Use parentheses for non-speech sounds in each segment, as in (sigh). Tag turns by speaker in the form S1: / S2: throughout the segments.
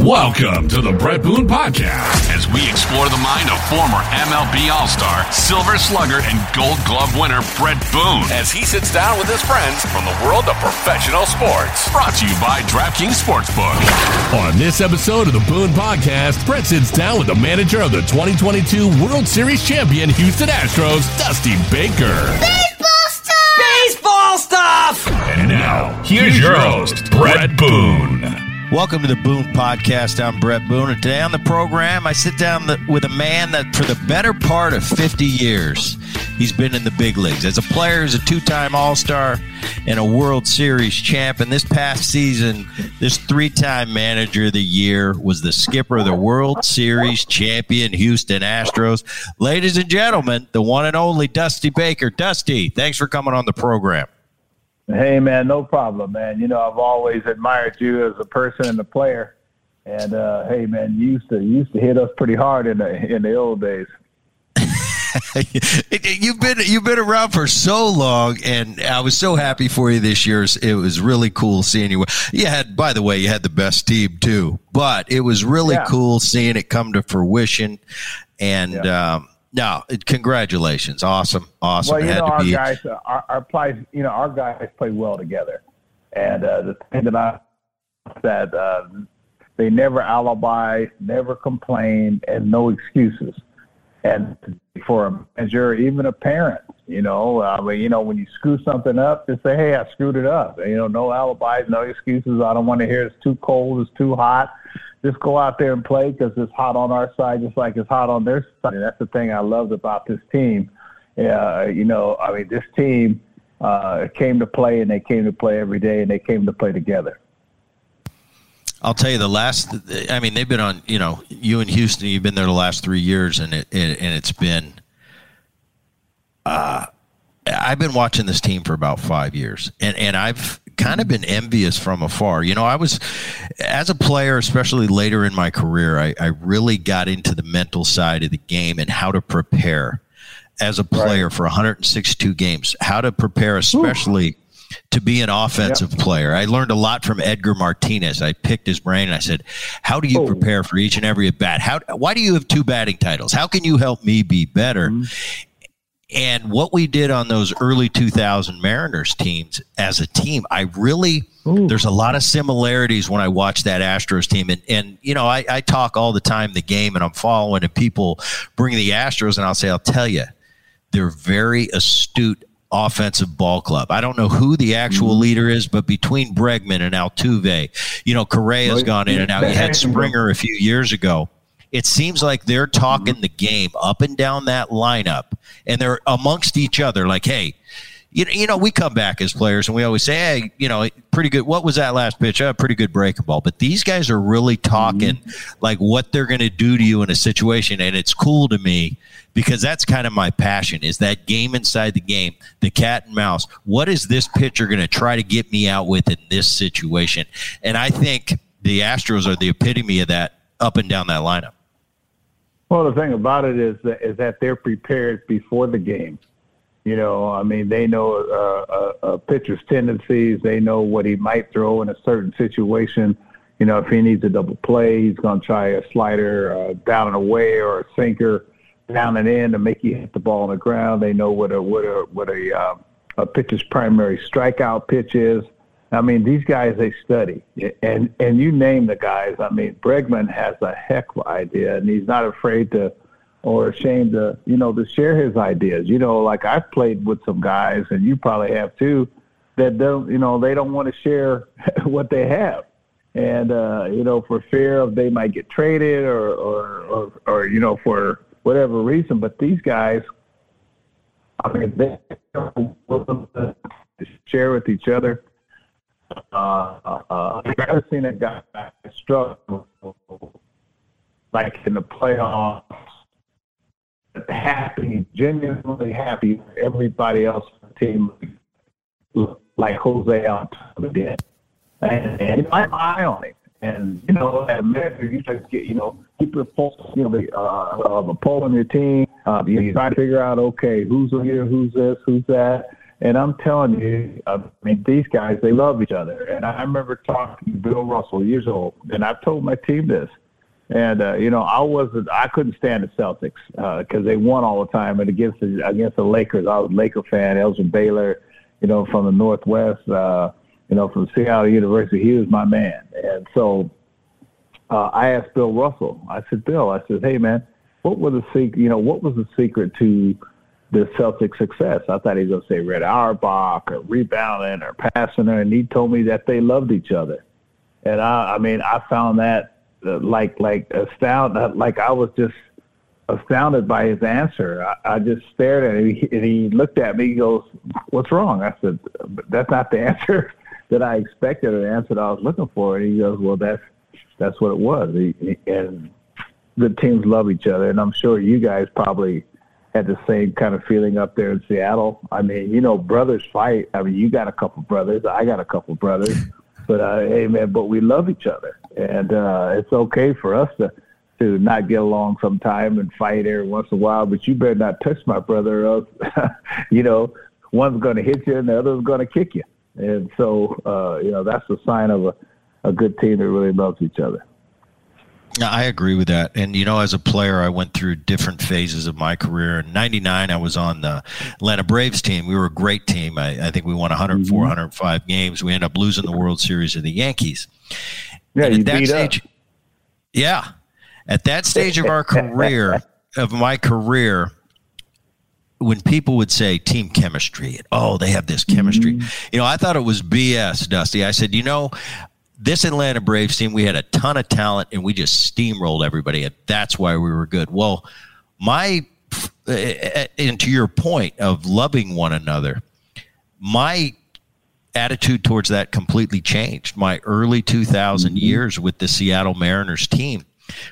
S1: Welcome to the Bret Boone Podcast as we explore the mind of former MLB All Star, Silver Slugger, and Gold Glove winner Bret Boone as he sits down with his friends from the world of professional sports. Brought to you by DraftKings Sportsbook. On this episode of the Boone Podcast, Bret sits down with the manager of the 2022 World Series champion Houston Astros, Dusty Baker.
S2: Baseball stuff!
S3: Baseball stuff!
S1: And now, here's your host, Bret Boone.
S4: Welcome to the Boone Podcast. I'm Bret Boone. And today on the program, I sit down with a man that for the better part of 50 years, he's been in the big leagues. As a player, as a two time All Star and a World Series champ. And this past season, this three time manager of the year was the skipper of the World Series champion Houston Astros. Ladies and gentlemen, the one and only Dusty Baker. Dusty, thanks for coming on the program.
S5: Hey man, no problem, man. You know I've always admired you as a person and a player, and uh, hey man, you used to you used to hit us pretty hard in the in the old days. (laughs)
S4: you've been you've been around for so long, and I was so happy for you this year. It was really cool seeing you. You had, by the way, you had the best team too, but it was really yeah. cool seeing it come to fruition. And yeah. um, no, congratulations! Awesome, awesome.
S5: Well, you know, our be... guys, uh, our, our plays, you know, our guys play well together, and uh, the thing that I that uh, they never alibi, never complain, and no excuses. And for a manager, even a parent, you know, I mean, you know, when you screw something up, just say, "Hey, I screwed it up." You know, no alibis, no excuses. I don't want to hear it's too cold, it's too hot just go out there and play because it's hot on our side, just like it's hot on their side. And that's the thing I loved about this team. Uh, you know, I mean, this team uh, came to play, and they came to play every day, and they came to play together.
S4: I'll tell you the last. I mean, they've been on. You know, you in Houston, you've been there the last three years, and it, it and it's been. Uh, I've been watching this team for about five years, and and I've kind of been envious from afar. You know, I was, as a player, especially later in my career, I, I really got into the mental side of the game and how to prepare as a player right. for 162 games, how to prepare, especially. Ooh. To be an offensive yep. player, I learned a lot from Edgar Martinez. I picked his brain and I said, "How do you oh. prepare for each and every at bat? How? Why do you have two batting titles? How can you help me be better?" Mm-hmm. And what we did on those early 2000 Mariners teams as a team, I really, Ooh. there's a lot of similarities when I watch that Astros team. And, and you know, I, I talk all the time the game and I'm following, and people bring the Astros, and I'll say, I'll tell you, they're very astute offensive ball club. I don't know who the actual mm-hmm. leader is, but between Bregman and Altuve, you know, Correa's gone in and out. You had Springer a few years ago it seems like they're talking the game up and down that lineup and they're amongst each other like hey you, you know we come back as players and we always say hey you know pretty good what was that last pitch? Uh, pretty good breaking ball. But these guys are really talking mm-hmm. like what they're going to do to you in a situation and it's cool to me because that's kind of my passion is that game inside the game the cat and mouse. What is this pitcher going to try to get me out with in this situation? And i think the astros are the epitome of that up and down that lineup
S5: well, the thing about it is that, is that they're prepared before the game. You know, I mean, they know uh, a, a pitcher's tendencies. They know what he might throw in a certain situation. You know, if he needs a double play, he's going to try a slider uh, down and away or a sinker down and in to make you hit the ball on the ground. They know what a what a what a uh, a pitcher's primary strikeout pitch is. I mean, these guys they study, and and you name the guys. I mean, Bregman has a heck of an idea, and he's not afraid to or ashamed to you know to share his ideas. You know, like I've played with some guys, and you probably have too, that don't you know they don't want to share (laughs) what they have, and uh, you know for fear of they might get traded or or or, or you know for whatever reason. But these guys, I mean, they're willing to share with each other uh, uh, I've never seen a guy struggle like in the playoffs, happy, genuinely happy. Everybody else on the team, like Jose Altuve did, and, and I eye on it. And you know, at America, you just get you know keep your pulse, you know, the, uh, uh, the pull on your team. Uh, you try to figure out, okay, who's here, who's this, who's that And I'm telling you, I mean, these guys, they love each other. And I remember talking to Bill Russell years old, and I've told my team this. And uh, you know, I wasn't, I couldn't stand the Celtics because uh, they won all the time. And against the against the Lakers, I was a Laker fan. Elgin Baylor, you know, from the Northwest, uh, you know, from Seattle University, he was my man. And so uh, I asked Bill Russell. I said, Bill, I said, hey man, what was the secret? You know, what was the secret to the Celtic success? I thought he was going to say Red Auerbach or rebounding or passing her, and he told me that they loved each other. And I, I mean, I found that uh, like like astounded, like I was just astounded by his answer. I, I just stared at him, and he looked at me. He goes, "What's wrong?" I said, "That's not the (laughs) answer that I expected, or the answer that I was looking for." And he goes, "Well, that's that's what it was." He, and the teams love each other, and I'm sure you guys probably had the same kind of feeling up there in Seattle. I mean, you know, brothers fight. I mean, you got a couple brothers, I got a couple brothers, (laughs) but uh, hey, man, but we love each other, and uh, it's okay for us to to not get along sometime and fight every once in a while. But you better not touch my brother, or else, (laughs) you know, one's going to hit you and the other's going to kick you. And so, uh, you know, that's a sign of a, a good team that really loves each other.
S4: I agree with that. And, you know, as a player, I went through different phases of my career. In 99, I was on the Atlanta Braves team. We were a great team. I, I think we won 104, mm-hmm. 105 games. We ended up losing the World Series of the Yankees.
S5: Yeah, and you beat stage, up.
S4: Yeah. At that stage of our (laughs) career, of my career, when people would say team chemistry, oh, they have this chemistry, mm-hmm. you know, I thought it was BS, Dusty. I said, you know, this Atlanta Braves team, we had a ton of talent and we just steamrolled everybody, and that's why we were good. Well, my eh, eh, eh, and to your point of loving one another, my attitude towards that completely changed. My early 2000 mm-hmm. years with the Seattle Mariners team,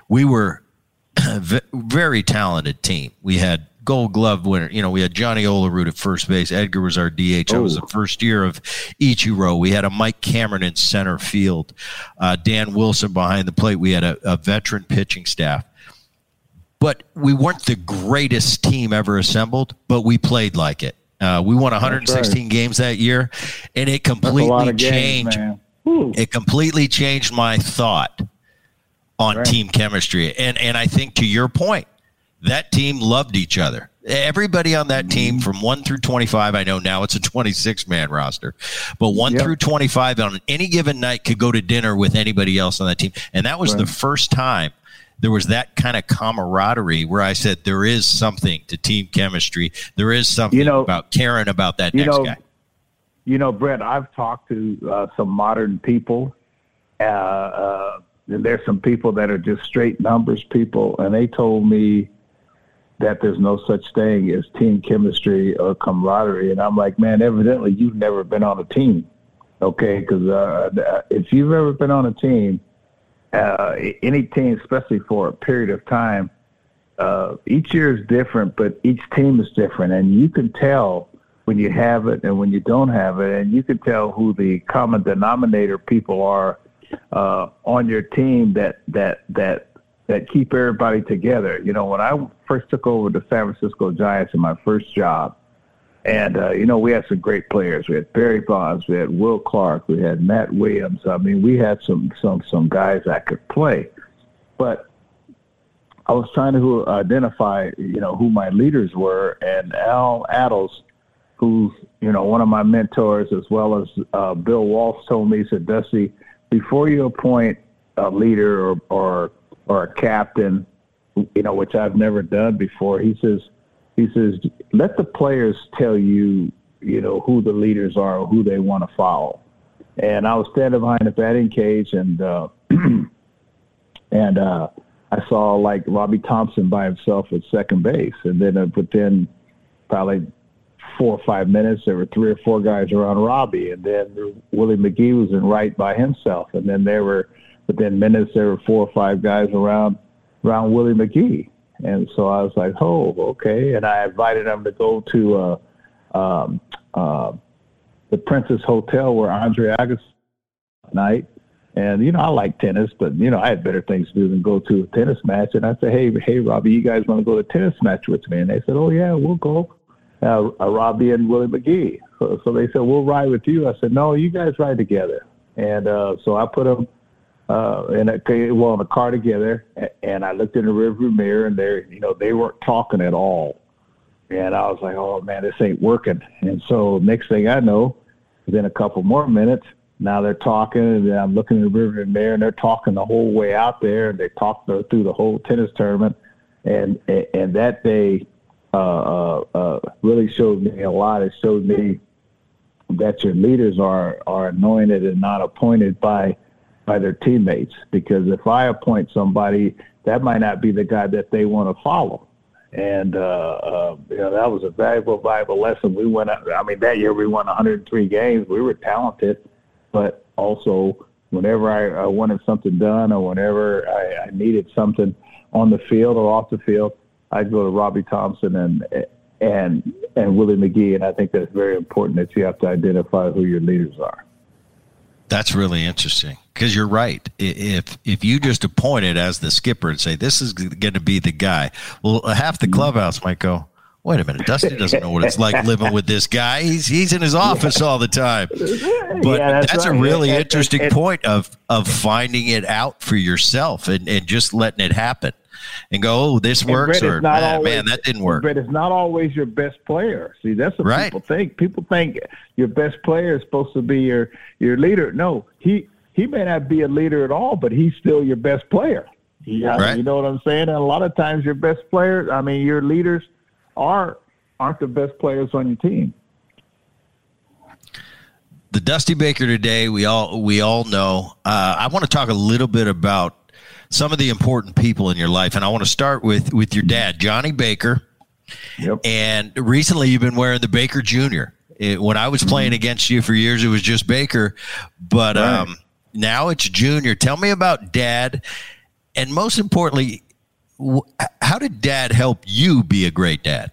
S4: we were (clears throat) a very talented team. We had Gold Glove winner. You know, we had Johnny Olerud at first base. Edgar was our DH. That was the oh. first year of Ichiro. We had a Mike Cameron in center field. Uh, Dan Wilson behind the plate. We had a, a veteran pitching staff. But we weren't the greatest team ever assembled, but we played like it. Uh, we won 116 right. games that year, and it completely changed. Games, it completely changed my thought on right. team chemistry. And and I think to your point, that team loved each other. Everybody on that team from 1 through 25, I know now it's a 26 man roster, but 1 yep. through 25 on any given night could go to dinner with anybody else on that team. And that was right. the first time there was that kind of camaraderie where I said there is something to team chemistry. There is something you know, about caring about that next
S5: know,
S4: guy.
S5: You know, Bret, I've talked to uh, some modern people. Uh, uh, there's some people that are just straight numbers people, and they told me that there's no such thing as team chemistry or camaraderie. And I'm like, man, evidently you've never been on a team, okay? Because uh, if you've ever been on a team, uh, any team, especially for a period of time, uh, each year is different, but each team is different, and you can tell when you have it and when you don't have it, and you can tell who the common denominator people are uh, on your team that that that that keep everybody together. You know, when I first took over the San Francisco Giants in my first job, and uh, you know, we had some great players. We had Barry Bonds, we had Will Clark, we had Matt Williams. I mean, we had some some some guys that could play, but I was trying to identify, you know, who my leaders were, and Al Attles, who's you know one of my mentors, as well as uh, Bill Walsh, told me, said, Dusty, before you appoint a leader or, or or a captain, you know, which I've never done before. He says, he says, let the players tell you, you know, who the leaders are or who they want to follow. And I was standing behind the batting cage and, uh, (clears throat) and, uh, I saw like Robby Thompson by himself at second base. And then uh, within probably four or five minutes, there were three or four guys around Robby. And then Willie McGee was in right by himself. And then there were within minutes there were four or five guys around around Willie McGee. And so I was like, oh, okay. And I invited them to go to uh, um, uh, the Princess Hotel where Andre Agassi night. And you know, I like tennis, but you know, I had better things to do than go to a tennis match. And I said, hey, hey, Robby, you guys want to go to a tennis match with me? And they said, oh yeah, we'll go. uh, uh, Robby and Willie McGee. So, so, they said, we'll ride with you. I said, no, you guys ride together. And uh, so I put them uh, in a well in a car together, and I looked in the rearview mirror, and they, you know, they weren't talking at all. And I was like, oh man, this ain't working. And so next thing I know, within a couple more minutes, now they're talking, and I'm looking in the rearview mirror, and they're talking the whole way out there, and they talked through the whole tennis tournament. And and that day uh, uh, uh, really showed me a lot. It showed me that your leaders are are anointed and not appointed by by their teammates. Because if I appoint somebody, that might not be the guy that they want to follow. And uh, uh, you know that was a valuable, valuable lesson. We went. I mean, that year we won 103 games. We were talented, but also whenever I, I wanted something done or whenever I, I needed something on the field or off the field, I'd go to Robby Thompson and and and Willie McGee, and I think that's very important that you have to identify who your leaders are.
S4: That's really interesting because you're right. If if you just appoint it as the skipper and say this is going to be the guy, well, uh, half the mm-hmm. clubhouse might go, "Wait a minute, Dusty doesn't know what it's like living with this guy. He's he's in his (laughs) office yeah. all the time." (laughs) But yeah, that's, that's right. a really and, interesting and, point of of finding it out for yourself and and just letting it happen and go, oh, this works, or man, always, man, that didn't work.
S5: But it's not always your best player. See, that's what right. people think. People think your best player is supposed to be your your leader. No, he he may not be a leader at all, but he's still your best player. Yeah, right. you know what I'm saying. And a lot of times, your best players, I mean, your leaders are aren't the best players on your team
S4: the Dusty Baker today, we all we all know. Uh, I want to talk a little bit about some of the important people in your life. And I want to start with with your dad, Johnny Baker. Yep. And recently, you've been wearing the Baker Junior. It, when I was playing mm-hmm. against you for years, it was just Baker, but right. um, now it's Junior. Tell me about Dad, and most importantly, wh- how did Dad help you be a great dad?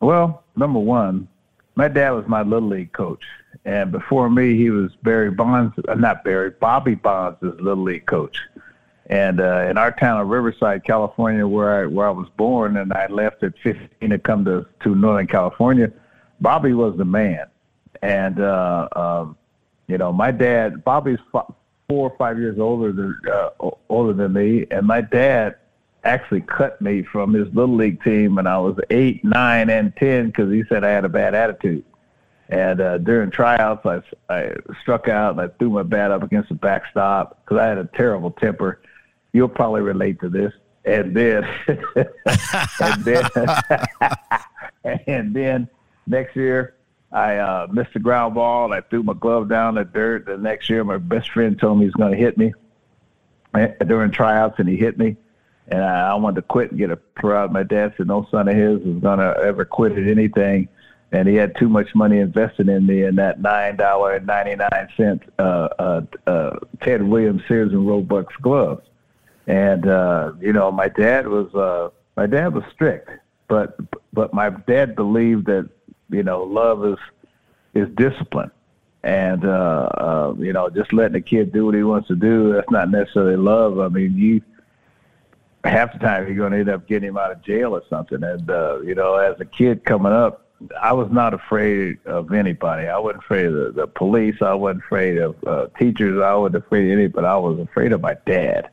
S5: Well, number one, my dad was my little league coach, and before me, he was Barry Bonds, uh, not Barry, Bobby Bonds' little league coach. And uh, in our town of Riverside, California, where I where I was born, and I left at 15 to come to to Northern California, Bobby was the man. And uh, um, you know, my dad, Bobby's four or five years older than uh, older than me, and my dad actually cut me from his little league team when I was eight, nine, and ten because he said I had a bad attitude. And uh, during tryouts, I, I struck out and I threw my bat up against the backstop because I had a terrible temper You'll probably relate to this. And then, (laughs) and then, (laughs) and then next year, I uh, missed the ground ball. I threw my glove down the dirt. The next year, my best friend told me he was going to hit me during tryouts, and he hit me. And I, I wanted to quit and get a pro My dad said no son of his was going to ever quit at anything and he had too much money invested in me in that nine dollar and ninety nine cent uh, uh, uh, Ted Williams Sears and Roebuck's gloves. And uh, you know, my dad was uh, my dad was strict, but but my dad believed that you know love is is discipline, and uh, uh, you know just letting a kid do what he wants to do that's not necessarily love. I mean, you half the time you're going to end up getting him out of jail or something. And uh, you know, as a kid coming up, I was not afraid of anybody. I wasn't afraid of the, the police. I wasn't afraid of uh, teachers. I wasn't afraid of anybody. I was afraid of my dad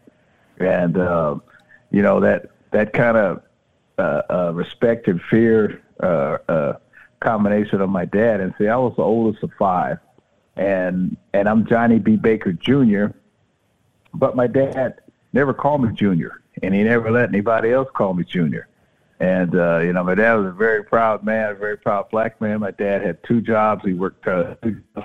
S5: and uh, you know that that kind of uh, uh, respect and fear uh, uh, combination of my dad. And see, I was the oldest of five, and and I'm Johnny B. Baker Jr. But my dad never called me Junior, and he never let anybody else call me Junior. And uh, you know, my dad was a very proud man, a very proud black man. My dad had two jobs. He worked uh,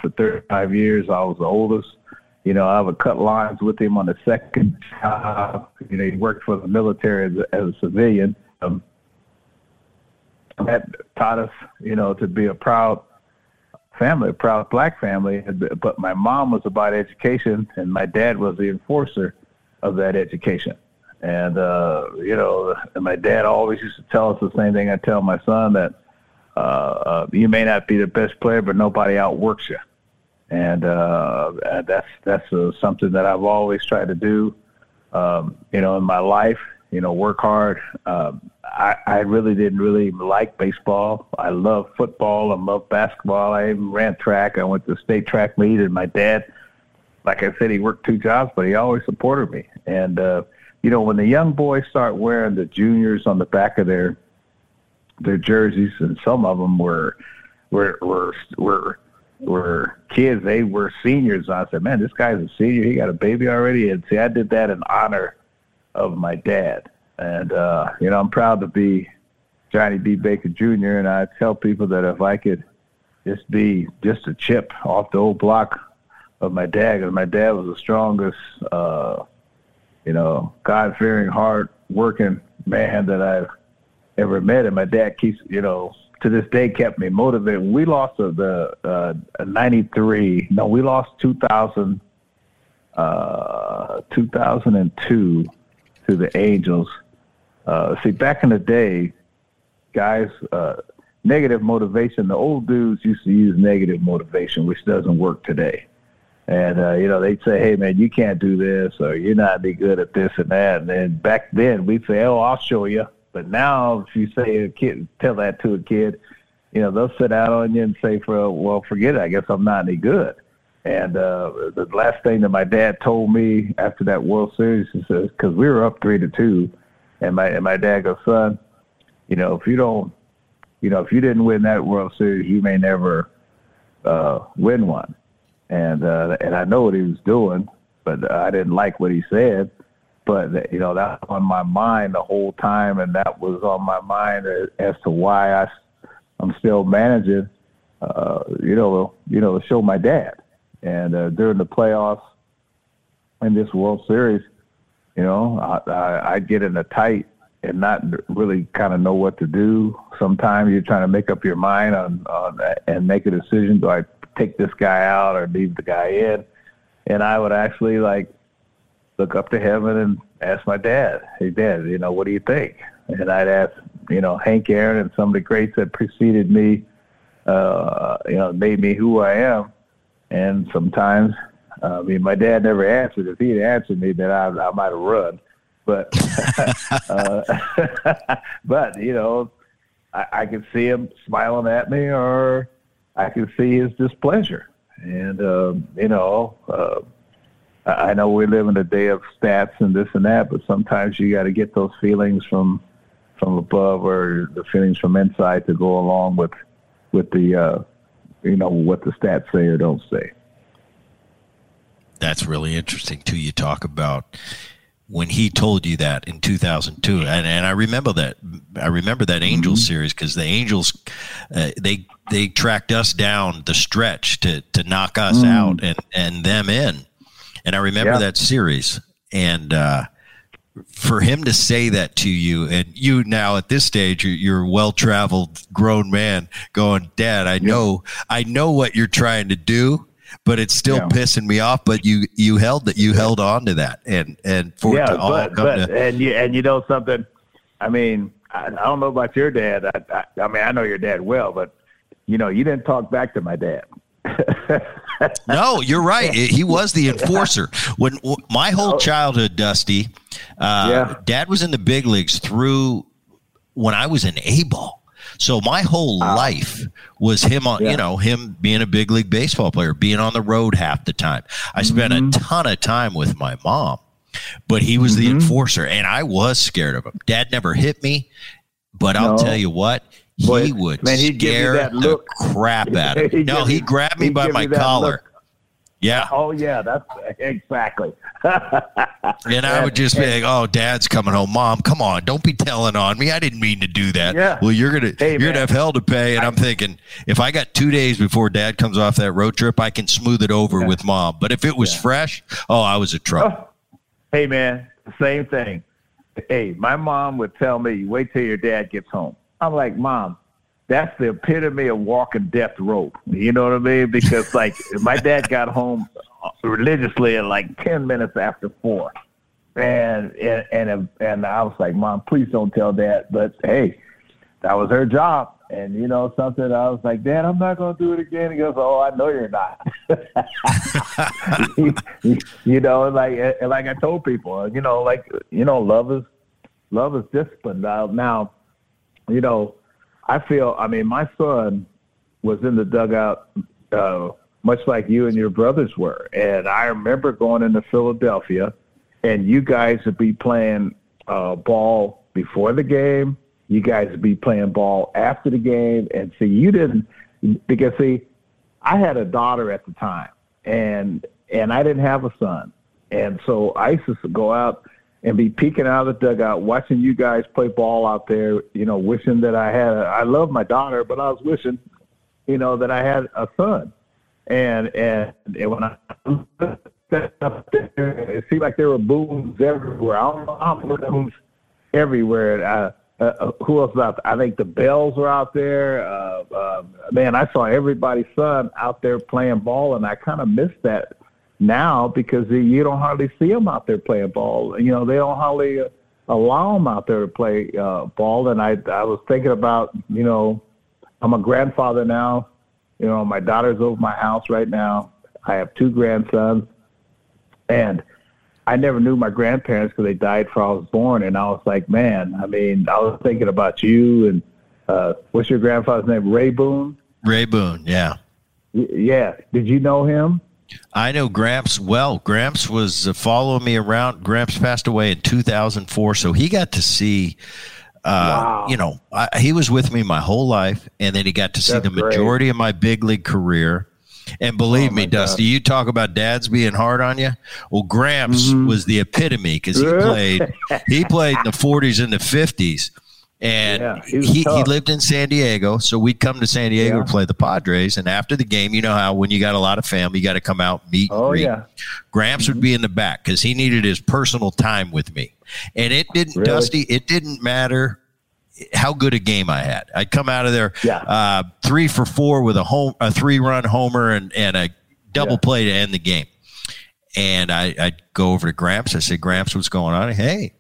S5: for 35 years. I was the oldest. You know, I would cut lines with him on the second job. You know, he worked for the military as a, as a civilian. Um, that taught us, you know, to be a proud family, a proud black family. But my mom was about education, and my dad was the enforcer of that education. And uh, you know, my dad always used to tell us the same thing I tell my son that uh, uh, you may not be the best player, but nobody outworks you and uh, that's that's uh, something that I've always tried to do. Um, you know, in my life, you know, work hard. Um, I, I really didn't really like baseball. I love football. I love basketball. I even ran track. I went to state track meet, and my dad, like I said, he worked two jobs, but he always supported me. And uh, you know, when the young boys start wearing the juniors on the back of their their jerseys, and some of them were were were were were kids. They were seniors. I said, man, this guy's a senior. He got a baby already. And see, I did that in honor of my dad. And uh, you know, I'm proud to be Johnny B. Baker Jr. And I tell people that if I could just be just a chip off the old block of my dad, because my dad was the strongest, uh, you know, God fearing, hard working man that I've ever met. And my dad keeps, you know, to this day kept me motivated. We lost the uh, 93. No, we lost 2000, uh, 2002 to the Angels. Uh, see, back in the day, guys, uh, negative motivation, the old dudes used to use negative motivation, which doesn't work today. And, uh, you know, they'd say, hey, man, you can't do this or you're not be good at this and that. And then back then we'd say, oh, I'll show you. But now, if you say a kid, tell that to a kid, you know, they'll sit out on you and say, "For well, forget it. I guess I'm not any good." And uh, the last thing that my dad told me after that World Series, says, because we were up three to two, and my and my dad goes, "Son, you know, if you don't, you know, if you didn't win that World Series, you may never uh, win one." And uh, and I know what he was doing, but I didn't like what he said but you know that was on my mind the whole time, and that was on my mind as to why I I'm still managing. Uh, you know, you know, to show my dad. And uh, during the playoffs in this World Series, you know, I, I, I get in a tight and not really kind of know what to do. Sometimes you're trying to make up your mind on, on and make a decision: do I take this guy out or leave the guy in? And I would actually like look up to heaven and ask my dad, "Hey, Dad, you know, what do you think?" And I'd ask, you know, Hank Aaron and some of the greats that preceded me, uh, you know, made me who I am. And sometimes, uh, I mean, my dad never answered. If he had answered me, then I, I might have run. But, (laughs) uh, (laughs) but you know, I, I could see him smiling at me, or I could see his displeasure. And um, you know, uh, I know we live in a day of stats and this and that, but sometimes you got to get those feelings from from above or the feelings from inside to go along with with the uh, you know what the stats say or don't say.
S4: That's really interesting too. You talk about when he told you that in 2002 and, and i remember that i remember that angels mm-hmm. series because the angels uh, they they tracked us down the stretch to to knock us mm. out and and them in and I remember yeah. that series. And uh, for him to say that to you, and you now at this stage, you're, you're a well traveled grown man going, Dad, I know, I know what you're trying to do. But it's still yeah. pissing me off. But you you held that you held on to that, and and for
S5: yeah, but, but to, and you and you know something. I mean, I, I don't know about your dad. I, I, I mean, I know your dad well, but you know, you didn't talk back to my dad. (laughs)
S4: no, you're right. He was the enforcer. When my whole oh. childhood, Dusty, uh, yeah. Dad was in the big leagues through when I was in A ball. So my whole uh, life was him on, yeah. you know, him being a big league baseball player, being on the road half the time. I spent mm-hmm. a ton of time with my mom, but he was mm-hmm. the enforcer, and I was scared of him. Dad never hit me, but I'll tell you what, he would man, he'd scare the crap (laughs) out of me. no, he grabbed me by my collar. Look. Yeah.
S5: Oh yeah, that's exactly. (laughs)
S4: and I would just be like, "Oh, Dad's coming home, Mom. Come on, don't be telling on me. I didn't mean to do that." Yeah. Well, you're gonna hey, you're man. gonna have hell to pay. And I, am thinking, if I got two days before Dad comes off that road trip, I can smooth it over yeah. with Mom. But if it was yeah. fresh, oh, I was a trouble. Oh,
S5: hey, man, same thing. Hey, my mom would tell me, "Wait till your dad gets home." I'm like, Mom, that's the epitome of walking death rope. You know what I mean? Because like (laughs) my dad got home uh, religiously at like ten minutes after four, and and and and I was like, Mom, please don't tell Dad. But hey, that was her job. And you know something, I was like, Dad, I'm not gonna do it again. He goes, Oh, I know you're not. (laughs) you know, like like I told people, you know, like you know, love is love is discipline. Now, now you know, I feel. I mean, my son was in the dugout, uh, much like you and your brothers were, and I remember going into Philadelphia, and you guys would be playing uh, ball before the game. You guys would be playing ball after the game, and see, you didn't because see, I had a daughter at the time, and and I didn't have a son, and so I used to go out and be peeking out of the dugout, watching you guys play ball out there. You know, wishing that I had. A, I love my daughter, but I was wishing, you know, that I had a son. And and, and when I looked up there, it seemed like there were Boones everywhere. I don't know how Boones everywhere. Uh, uh, uh, who else out there? I think the Bells were out there. Uh, uh, man, I saw everybody's son out there playing ball, and I kind of missed that now because you don't hardly see them out there playing ball. You know, they don't hardly uh, allow them out there to play uh, ball. And I, I was thinking about, you know, I'm a grandfather now. You know, my daughter's over my house right now. I have two grandsons, and I never knew my grandparents because they died before I was born. And I was like, man, I mean, I was thinking about you and uh, what's your grandfather's name? Ray Boone.
S4: Ray Boone, yeah.
S5: Y- yeah. Did you know him?
S4: I know Gramps well. Gramps was uh, following me around. Gramps passed away in 2004, so he got to see. Uh, wow. You know, I, he was with me my whole life, and then he got to see That's the majority great. of my big league career. And believe oh me, Dusty, God. you talk about dads being hard on you. Well, Gramps mm-hmm. was the epitome because he (laughs) played he played in the 40s and the 50s and yeah, he, he, he, lived in San Diego, so we'd come to San Diego yeah. to play the Padres. And after the game, you know how when you got a lot of family, you got to come out meet.
S5: Oh greet. yeah.
S4: Gramps mm-hmm. would be in the back because he needed his personal time with me, and it didn't, really? Dusty. It didn't matter how good a game I had. I'd come out of there,
S5: yeah.
S4: uh, three for four with a home, a three-run homer, and and a double yeah. play to end the game. And I, I'd go over to Gramps. I said, Gramps, what's going on? Hey,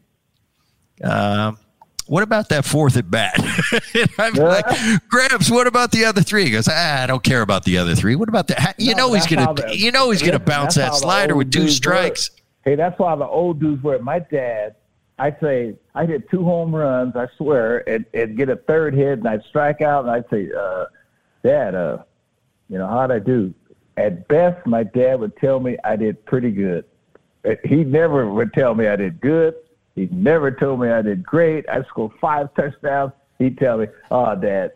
S4: um, what about that fourth at bat? (laughs) I'm like, Gramps, what about the other three? He goes, ah, I don't care about the other three. What about that? You no, know he's gonna, the, you know he's gonna bounce that slider with two strikes.
S5: Were. Hey, that's why the old dudes were. My dad, I'd say I hit two home runs, I swear, and, and get a third hit, and I'd strike out, and I'd say, uh, Dad, uh, you know, how'd I do? At best, my dad would tell me I did pretty good. He never would tell me I did good he never told me I did great. I scored five touchdowns. He'd tell me, "Oh, Dad,"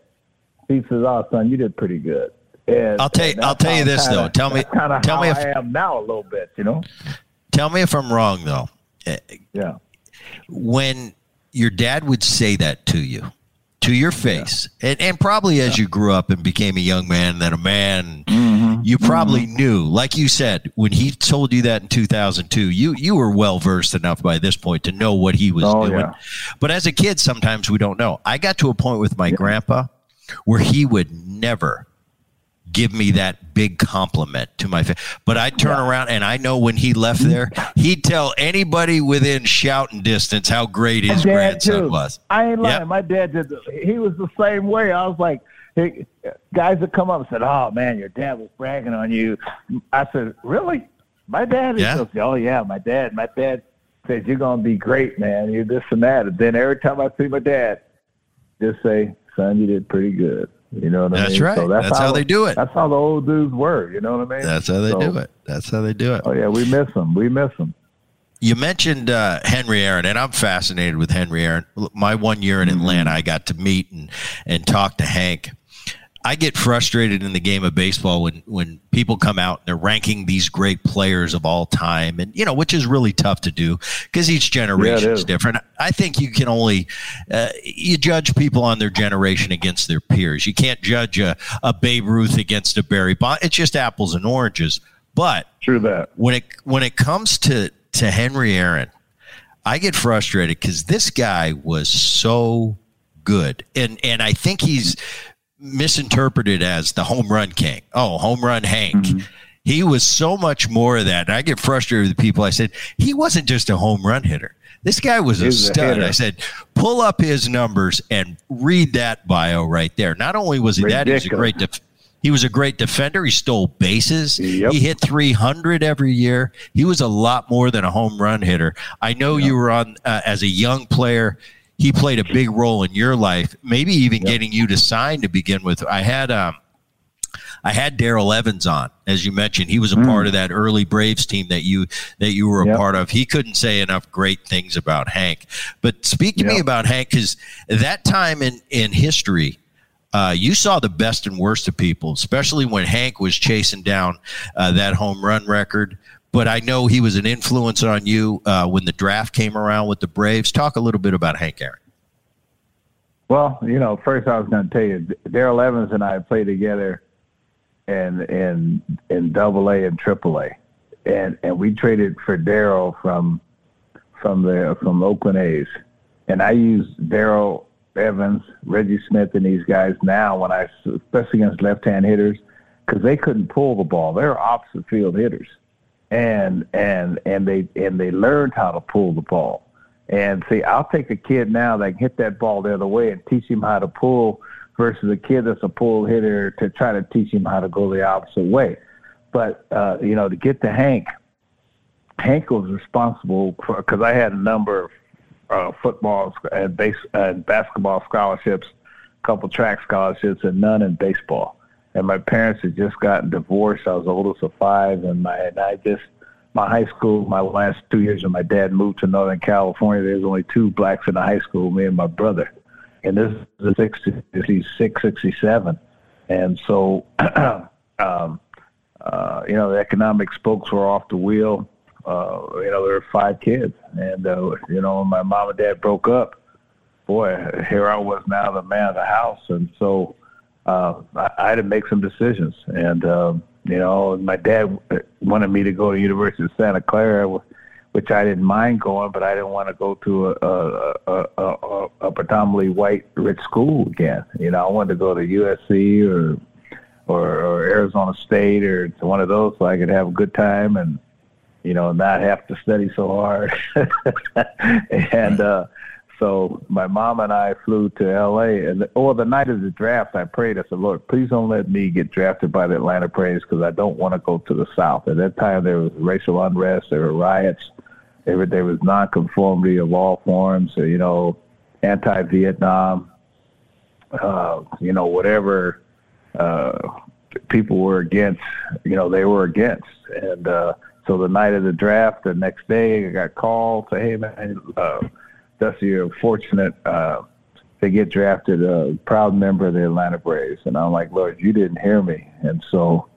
S5: he says, "Oh, son, you did pretty good."
S4: And, I'll tell you. I'll tell you this kinda, though. Tell me. Tell me if
S5: I am now a little bit. You know.
S4: Tell me if I'm wrong though.
S5: Yeah.
S4: When your dad would say that to you, to your face, yeah. and, and probably as yeah. you grew up and became a young man, then a man, mm-hmm. you probably mm-hmm. knew, like you said, when he told you that in 2002, you you were well versed enough by this point to know what he was oh, doing. Yeah. But as a kid, sometimes we don't know. I got to a point with my grandpa where he would never give me that big compliment to my face. But I'd turn yeah. around and I know when he left there, he'd tell anybody within shouting distance how great his grandson too. was.
S5: I ain't lying. Yep. My dad did. He was the same way. I was like, hey, guys would come up and said, "Oh man, your dad was bragging on you." I said, "Really?" My dad is. Yeah. oh yeah, my dad. My dad says you're gonna be great, man. You're this and that. And then every time I see my dad, just say, "Son, you did pretty good." You know what
S4: that's
S5: I mean?
S4: Right. So that's, that's how, how, they do it.
S5: That's how the old dudes were. You know what I mean?
S4: That's how they so, do it. That's how they do it.
S5: Oh yeah, we miss them. We miss them.
S4: You mentioned uh, Henry Aaron, and I'm fascinated with Henry Aaron. My one year in mm-hmm. Atlanta, I got to meet and and talk to Hank. I get frustrated in the game of baseball when when people come out and they're ranking these great players of all time, and you know, which is really tough to do because each generation yeah, is. is. different. I think you can only uh, you judge people on their generation against their peers. You can't judge a, a Babe Ruth against a Barry Bond. It's just apples and oranges. But
S5: true that
S4: when it when it comes to to Henry Aaron, I get frustrated because this guy was so good, and and I think he's misinterpreted as the home run king. Oh, home run Hank. Mm-hmm. He was so much more of that. And I get frustrated with people. I said, he wasn't just a home run hitter. This guy was a stud. A I said, pull up his numbers and read that bio right there. Not only was he Ridiculous. that, he was a great def- he was a great defender. He stole bases. Yep. He hit 300 every year. He was a lot more than a home run hitter. I know yep. you were on uh, as a young player he played a big role in your life, maybe even yep. getting you to sign to begin with. I had um, I had Darrell Evans on, as you mentioned. He was a mm. part of that early Braves team that you that you were a yep. part of. He couldn't say enough great things about Hank. But speak to yep. me about Hank because that time in in history. Uh, you saw the best and worst of people, especially when Hank was chasing down uh, that home run record. But I know he was an influence on you uh, when the draft came around with the Braves. Talk a little bit about Hank Aaron.
S5: Well, you know, first I was going to tell you, Darrell Evans and I played together and in in Double A and Triple A, and and we traded for Darrell from from the from Oakland A's, and I used Darrell Evans, Reggie Smith, and these guys now when I especially against left-hand hitters because they couldn't pull the ball. They're opposite field hitters, and and and they and they learned how to pull the ball. And see, I'll take a kid now that can hit that ball the other way and teach him how to pull versus a kid that's a pull hitter to try to teach him how to go the opposite way. But uh, you know, to get to Hank, Hank was responsible because I had a number of uh, football and base and basketball scholarships, a couple track scholarships, and none in baseball. And my parents had just gotten divorced. I was the oldest of five, and my and I just my high school, my last two years, when my dad moved to Northern California, There's only two blacks in the high school, me and my brother and this is 66, 67. And so, (clears throat) um, uh, you know, the economic spokes were off the wheel. Uh, you know, there were five kids. And, uh, you know, my mom and dad broke up, boy, here I was now the man of the house. And so uh, I, I had to make some decisions. And, um, you know, my dad wanted me to go to University of Santa Clara which I didn't mind going, but I didn't want to go to a, a, a, a, predominantly white rich school again. You know, I wanted to go to USC or, or or Arizona State or to one of those so I could have a good time and you know not have to study so hard. (laughs) and uh, so my mom and I flew to L.A. and or the night of the draft, I prayed. I said, Lord, please don't let me get drafted by the Atlanta Braves because I don't want to go to the South. At that time, there was racial unrest, there were riots there, there was nonconformity of all forms, you know, anti-Vietnam, uh, you know, whatever uh, people were against, you know, they were against. And uh, so the night of the draft, the next day, I got called, say, hey, man, uh, Dusty, you're fortunate uh, get drafted a proud member of the Atlanta Braves. And I'm like, Lord, you didn't hear me. And so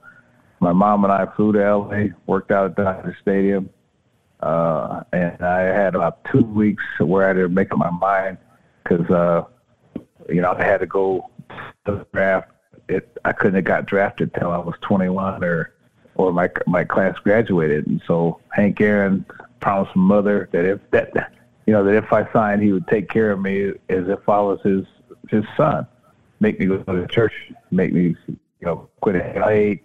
S5: my mom and I flew to L.A., worked out at Dodger Stadium, uh, and I had about two weeks where I to make up my mind because, uh, you know, I had to go to the draft. It, I couldn't have got drafted till I was 21 or, or my, my class graduated. And so Hank Aaron promised my mother that if that, you know, that if I signed, he would take care of me as if I was his, his son, make me go to church, make me, you know, quit at you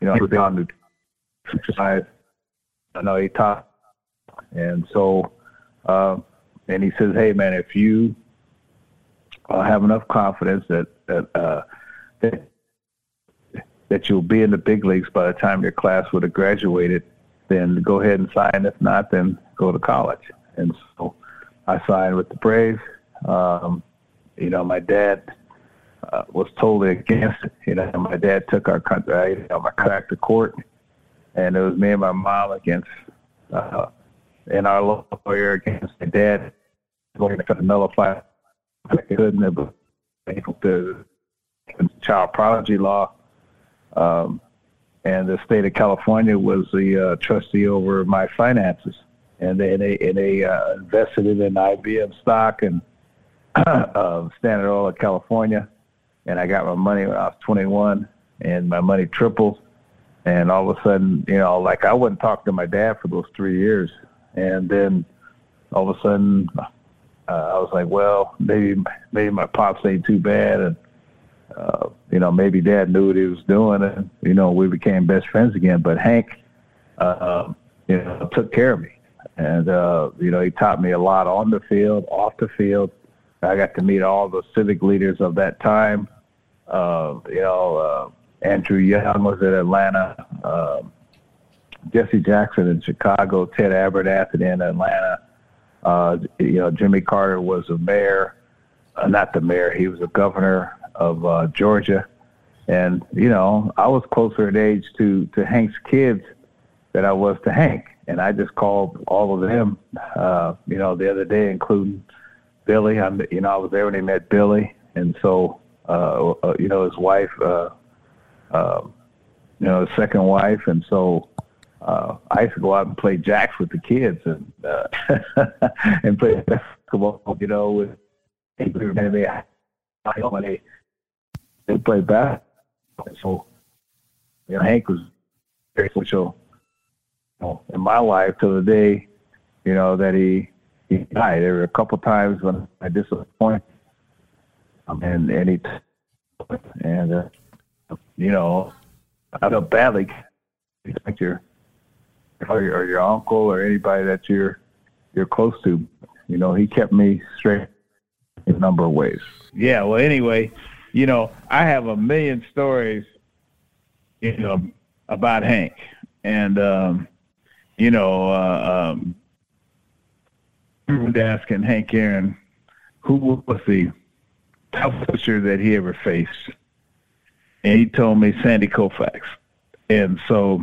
S5: know, be on the exercise I know he taught, and so, uh, and he says, "Hey, man, if you uh, have enough confidence that that, uh, that that you'll be in the big leagues by the time your class would have graduated, then go ahead and sign. If not, then go to college." And so, I signed with the Braves. Um, you know, my dad uh, was totally against it. You know, my dad took our country, you know, my contract to court and it was me and my mom against uh, and our lawyer against my dad. Lawyer to nullify I couldn't have the child prodigy law. Um, and the state of California was the uh, trustee over my finances, and they and they, and they uh, invested it in IBM stock and (clears throat) uh, Standard Oil of California, and I got my money when I was 21, and my money tripled. And all of a sudden, you know, like I wouldn't talk to my dad for those three years, and then all of a sudden, uh, I was like, well, maybe maybe my pops ain't too bad, and uh, you know, maybe Dad knew what he was doing, and you know, we became best friends again. But Hank, uh, you know, took care of me, and uh, you know, he taught me a lot on the field, off the field. I got to meet all the civic leaders of that time. Uh, you know, uh, Andrew Young was at Atlanta. Um, Jesse Jackson in Chicago. Ted Abernathy in Atlanta. Uh, you know, Jimmy Carter was a mayor, uh, not the mayor. He was a governor of uh, Georgia, and you know, I was closer in age to to Hank's kids than I was to Hank, and I just called all of them. Uh, you know, the other day, including Billye. I'm, you know, I was there when he met Billye, and so uh, uh, you know, his wife. Uh, uh, you know, his second wife, and so uh, I used to go out and play jacks with the kids and uh, (laughs) and play basketball. You know, with when they they play basketball. So you know, Hank was very social in my life till the day you know that he he died. There were a couple times when I disappointed, um, and and he and uh, you know I felt badly like your or your, or your uncle or anybody that you're you're close to. You know, he kept me straight in a number of ways. Yeah. Well, anyway, you know, I have a million stories, you know, about Hank, and um, you know, uh, um, asking Hank Aaron who was the toughest pitcher that he ever faced, and he told me Sandy Koufax, and so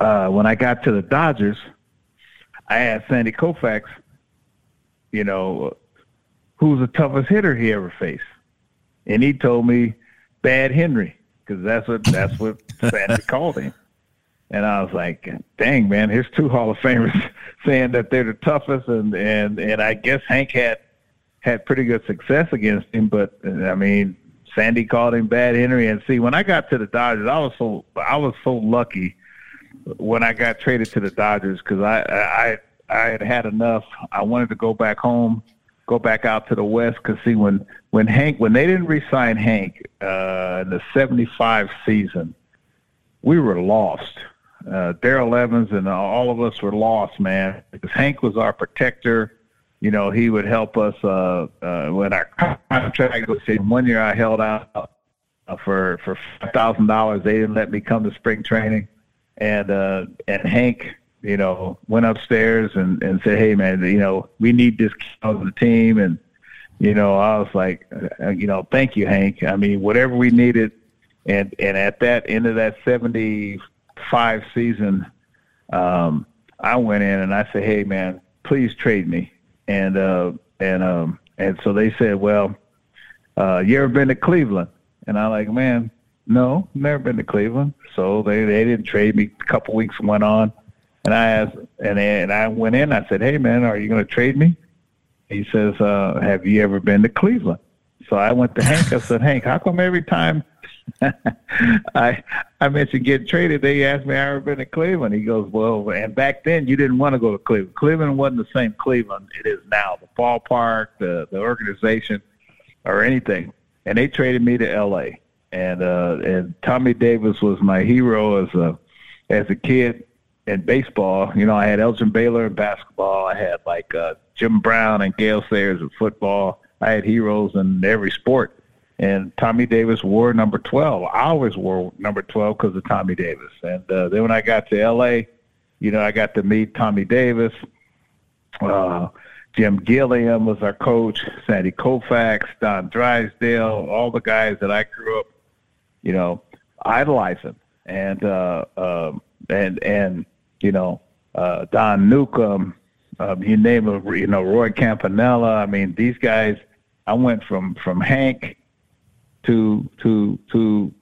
S5: uh, when I got to the Dodgers, I asked Sandy Koufax, you know, who's the toughest hitter he ever faced, and he told me Bad Henry because that's what that's what Sandy (laughs) called him. And I was like, "Dang man, here's two Hall of Famers (laughs) saying that they're the toughest," and and and I guess Hank had had pretty good success against him, but I mean, Sandy called him Bad Henry. And see, when I got to the Dodgers, I was so I was so lucky when I got traded to the Dodgers because I I I had had enough. I wanted to go back home, go back out to the West. Because see, when when Hank when they didn't re-sign Hank uh, in the '75 season, we were lost. Uh, Darrell Evans and all of us were lost, man. Because Hank was our protector. You know, he would help us uh, uh, when our contract was in. One year, I held out uh, for for five thousand dollars. They didn't let me come to spring training and uh, and Hank, you know, went upstairs and and said, "Hey, man, you know, we need this on the team." And you know, I was like, uh, you know, thank you, Hank. I mean, whatever we needed, and and at that end of that seventy five season, um, I went in and I said, "Hey, man, please trade me." And uh, and um, and so they said, "Well, uh, you ever been to Cleveland?" And I'm like, "Man, no, never been to Cleveland. So they they didn't trade me. A couple weeks went on, and I asked, and and I went in. I said, "Hey man, are you going to trade me?" He says, uh, "Have you ever been to Cleveland?" So I went to Hank. I said, "Hank, how come every time (laughs) I I mentioned getting traded, they asked me, "I ever been to Cleveland?" He goes, "Well, and back then you didn't want to go to Cleveland. Cleveland wasn't the same Cleveland it is now. The ballpark, the the organization, or anything." And they traded me to L.A and uh, and Tommy Davis was my hero as a as a kid in baseball. You know, I had Elgin Baylor in basketball. I had like uh, Jim Brown and Gale Sayers in football. I had heroes in every sport. And Tommy Davis wore number 12. I always wore number 12 because of Tommy Davis. And uh, then when I got to L.A., you know, I got to meet Tommy Davis. Uh, Jim Gilliam was our coach, Sandy Koufax, Don Drysdale, all the guys that I grew up you know, idolizing and uh, uh, and and you know uh, Don Newcombe, um, you name it, you know Roy Campanella. I mean, these guys. I went from from Hank to to to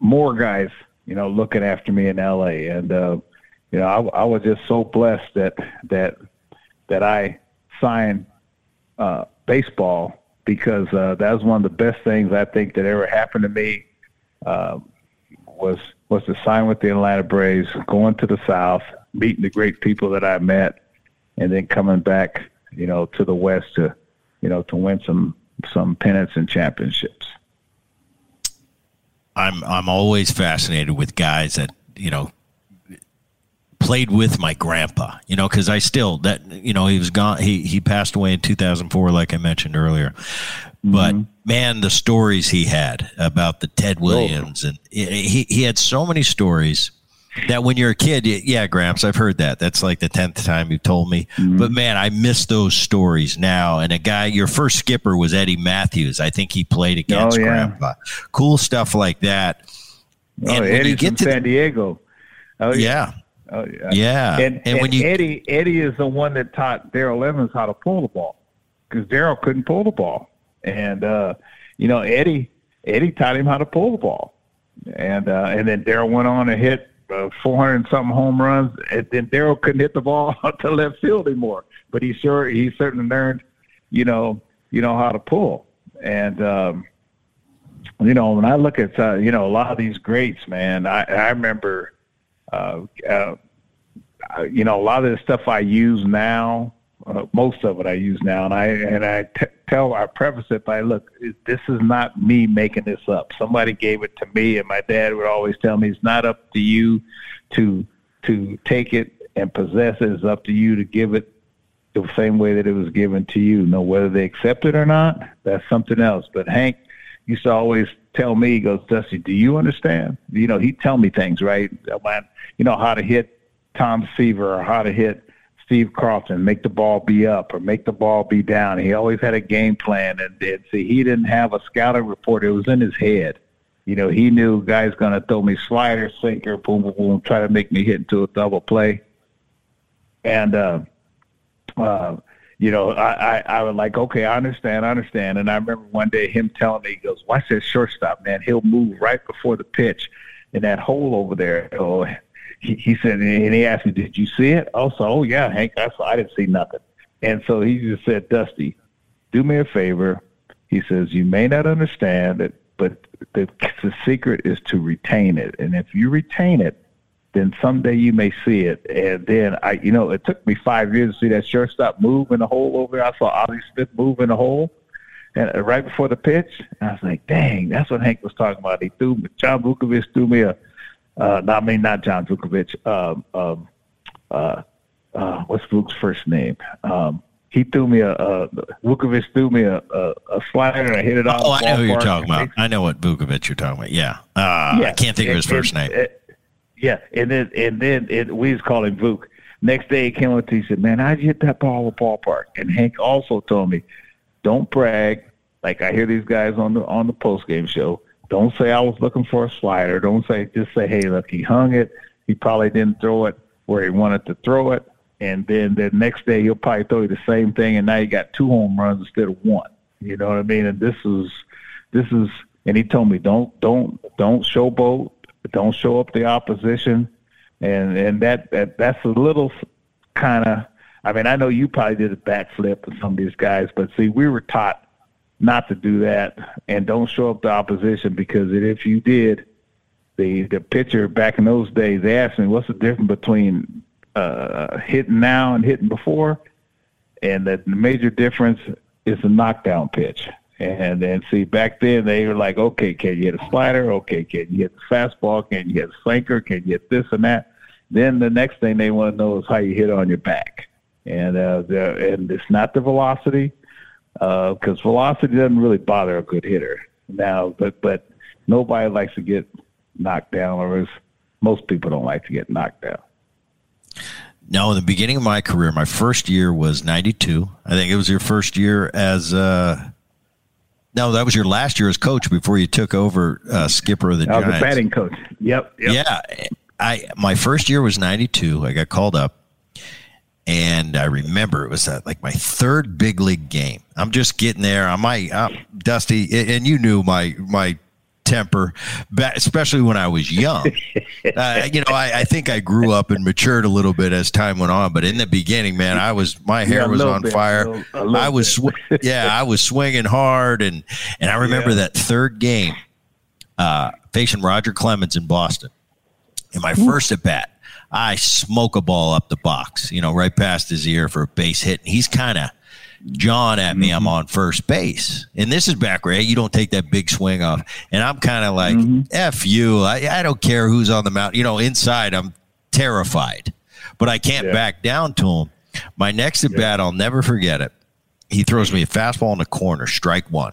S5: more guys, you know, looking after me in L.A. And uh, you know, I, I was just so blessed that that that I signed uh, baseball because uh, that was one of the best things I think that ever happened to me uh, was was to sign with the Atlanta Braves, going to the South, meeting the great people that I met, and then coming back, you know, to the West to, you know, to win some some pennants and championships.
S4: I'm I'm always fascinated with guys that you know played with my grandpa, you know, because I still that you know he was gone. He he passed away in 2004, like I mentioned earlier. But mm-hmm. man, the stories he had about the Ted oh. Williams, oh. and he he had so many stories. That when you're a kid, yeah, Gramps, I've heard that. That's like the tenth time you've told me. Mm-hmm. But man, I miss those stories now. And a guy, your first skipper was Eddie Mathews. I think he played against oh, yeah. Grandpa. Cool stuff like that.
S5: Oh, and Eddie's from San the, Diego.
S4: Oh yeah. Oh yeah. Yeah.
S5: And, and, and when you Eddie Eddie is the one that taught Darrell Evans how to pull the ball because Darrell couldn't pull the ball, and uh, you know Eddie Eddie taught him how to pull the ball, and uh, and then Darrell went on and hit uh, 400 and something home runs, and then Darrell couldn't hit the ball (laughs) to left field anymore. But he sure he certainly learned, you know, you know how to pull, and um, you know when I look at uh, you know a lot of these greats, man, I I remember, uh, uh, you know, a lot of the stuff I use now uh, most of it I use now, and I and I t- tell I preface it by look, this is not me making this up. Somebody gave it to me, and my dad would always tell me it's not up to you to to take it and possess it. It's up to you to give it the same way that it was given to you. Know whether they accept it or not, that's something else. But Hank used to always tell me, he goes, Dusty, do you understand? You know, he'd tell me things, right? You know, how to hit Tom Seaver or how to hit Steve Carlton, make the ball be up or make the ball be down. He always had a game plan, and, and see, he didn't have a scouting report. It was in his head. You know, he knew guy's going to throw me slider, sinker, boom, boom, boom, try to make me hit into a double play. And, uh, uh, you know, I, I, I was like, okay, I understand, I understand. And I remember one day him telling me, he goes, watch that shortstop, man. He'll move right before the pitch in that hole over there. Oh, he, said, and he asked me, "Did you see it?" Also, oh yeah, Hank, I saw. I didn't see nothing. And so he just said, "Dusty, do me a favor." He says, "You may not understand it, but the, the secret is to retain it. And if you retain it, then someday you may see it. And then I, you know, it took me five years to see that shortstop move in the hole over there. I saw Ozzie Smith move in the hole, and uh, right before the pitch, I was like, "Dang, that's what Hank was talking about." He threw me. John Vukovich threw me a uh, not I mean not John Vukovich. Um, um, uh, uh, what's Vuk's first name? Um, he threw me a, a Vukovich threw me a, a, a slider and I hit it off.
S4: Oh, I know who you're talking about. I know what Vukovich you're talking about. Yeah, uh, yeah. I can't think and, of his first and, name.
S5: yeah, and then and then it, we just called him Vuk. Next day he came up to me, he said, "Man, I'd hit that ball at the ballpark?" And Hank also told me, "Don't brag." Like I hear these guys on the on the post game show. Don't say I was looking for a slider. Don't say just say, hey, look, he hung it. He probably didn't throw it where he wanted to throw it, and then the next day he'll probably throw you the same thing, and now you got two home runs instead of one. You know what I mean? And this is this is, and he told me don't don't don't showboat, don't show up the opposition, and and that that that's a little kind of. I mean, I know you probably did a backflip with some of these guys, but see, we were taught not to do that and don't show up the opposition because if you did, the the pitcher back in those days asked me what's the difference between uh, hitting now and hitting before, and that the major difference is the knockdown pitch. And then see back then they were like, okay, can you hit a slider? Okay, can you hit the fastball? Can you hit a sinker? Can you hit this and that? Then the next thing they want to know is how you hit on your back. And uh, and it's not the velocity because uh, velocity doesn't really bother a good hitter now. But but nobody likes to get knocked down, or as most people don't like to get knocked down.
S4: No, in the beginning of my career, my first year was '92. I think it was your first year as. Uh, no, that was your last year as coach before you took over uh, skipper of the
S5: I
S4: Giants.
S5: was a batting coach. Yep, yep.
S4: Yeah, I my first year was '92. I got called up, and I remember it was uh, like my third big league game. I'm just getting there. I might, uh, Dusty, and you knew my my temper, especially when I was young. (laughs) uh, you know, I, I, think I grew up and matured a little bit as time went on. But in the beginning, man, I was my hair yeah, was on bit, fire. A little, a little I was, sw- yeah, I was swinging hard, and and I remember yeah. that third game, uh, facing Roger Clemens in Boston, in my first at bat. I smoke a ball up the box, you know, right past his ear for a base hit. And he's kind of John at me. Mm-hmm. I'm on first base. And this is back where hey, you don't take that big swing off. And I'm kind of like, mm-hmm. F you. I, I don't care who's on the mound. You know, inside, I'm terrified, but I can't yeah. back down to him. My next at bat. I'll never forget it. He throws me a fastball in the corner, strike one.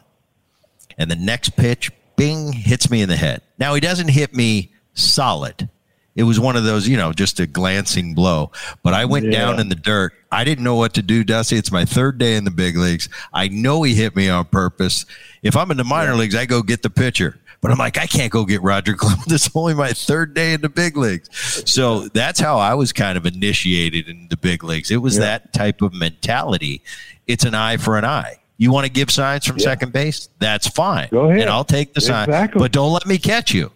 S4: And the next pitch, bing, hits me in the head. Now, he doesn't hit me solid It was one of those, you know, just a glancing blow. But I went yeah. down in the dirt. I didn't know what to do, Dusty. It's my third day in the big leagues. I know he hit me on purpose. If I'm in the minor yeah. leagues, I go get the pitcher. But I'm like, I can't go get Roger Clemens. (laughs) This is only my third day in the big leagues. So that's how I was kind of initiated in the big leagues. It was yeah. that type of mentality. It's an eye for an eye. You want to give signs from yeah. second base? That's fine.
S5: Go ahead.
S4: And I'll take the sign. Exactly. But don't let me catch you.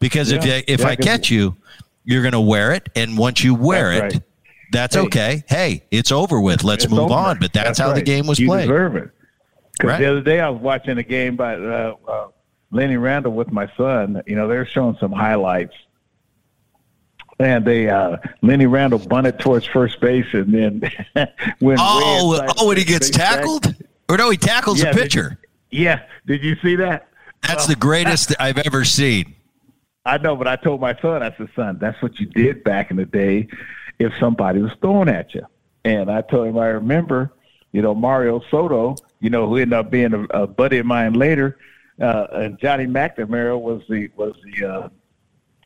S4: Because yeah. if you, if I catch you, you're going to wear it. And once you wear that's it, right. that's hey. okay. Hey, it's over with. Let's it's move over. on. But that's, that's how right. the game was
S5: you
S4: played.
S5: You deserve it. Because right. the other day I was watching a game by uh, uh, Lenny Randle with my son. You know, they're showing some highlights. And they uh, Lenny Randle bunted towards first base, and then (laughs)
S4: when oh oh when he gets tackled, back, or no, he tackles yeah, the pitcher.
S5: Did, yeah, did you see that?
S4: That's the greatest (laughs) I've ever seen.
S5: I know, but I told my son, I said, son, that's what you did back in the day if somebody was throwing at you. And I told him, I remember, you know, Mario Soto, you know, who ended up being a, a buddy of mine later uh, and Johnny McNamara was the was the uh,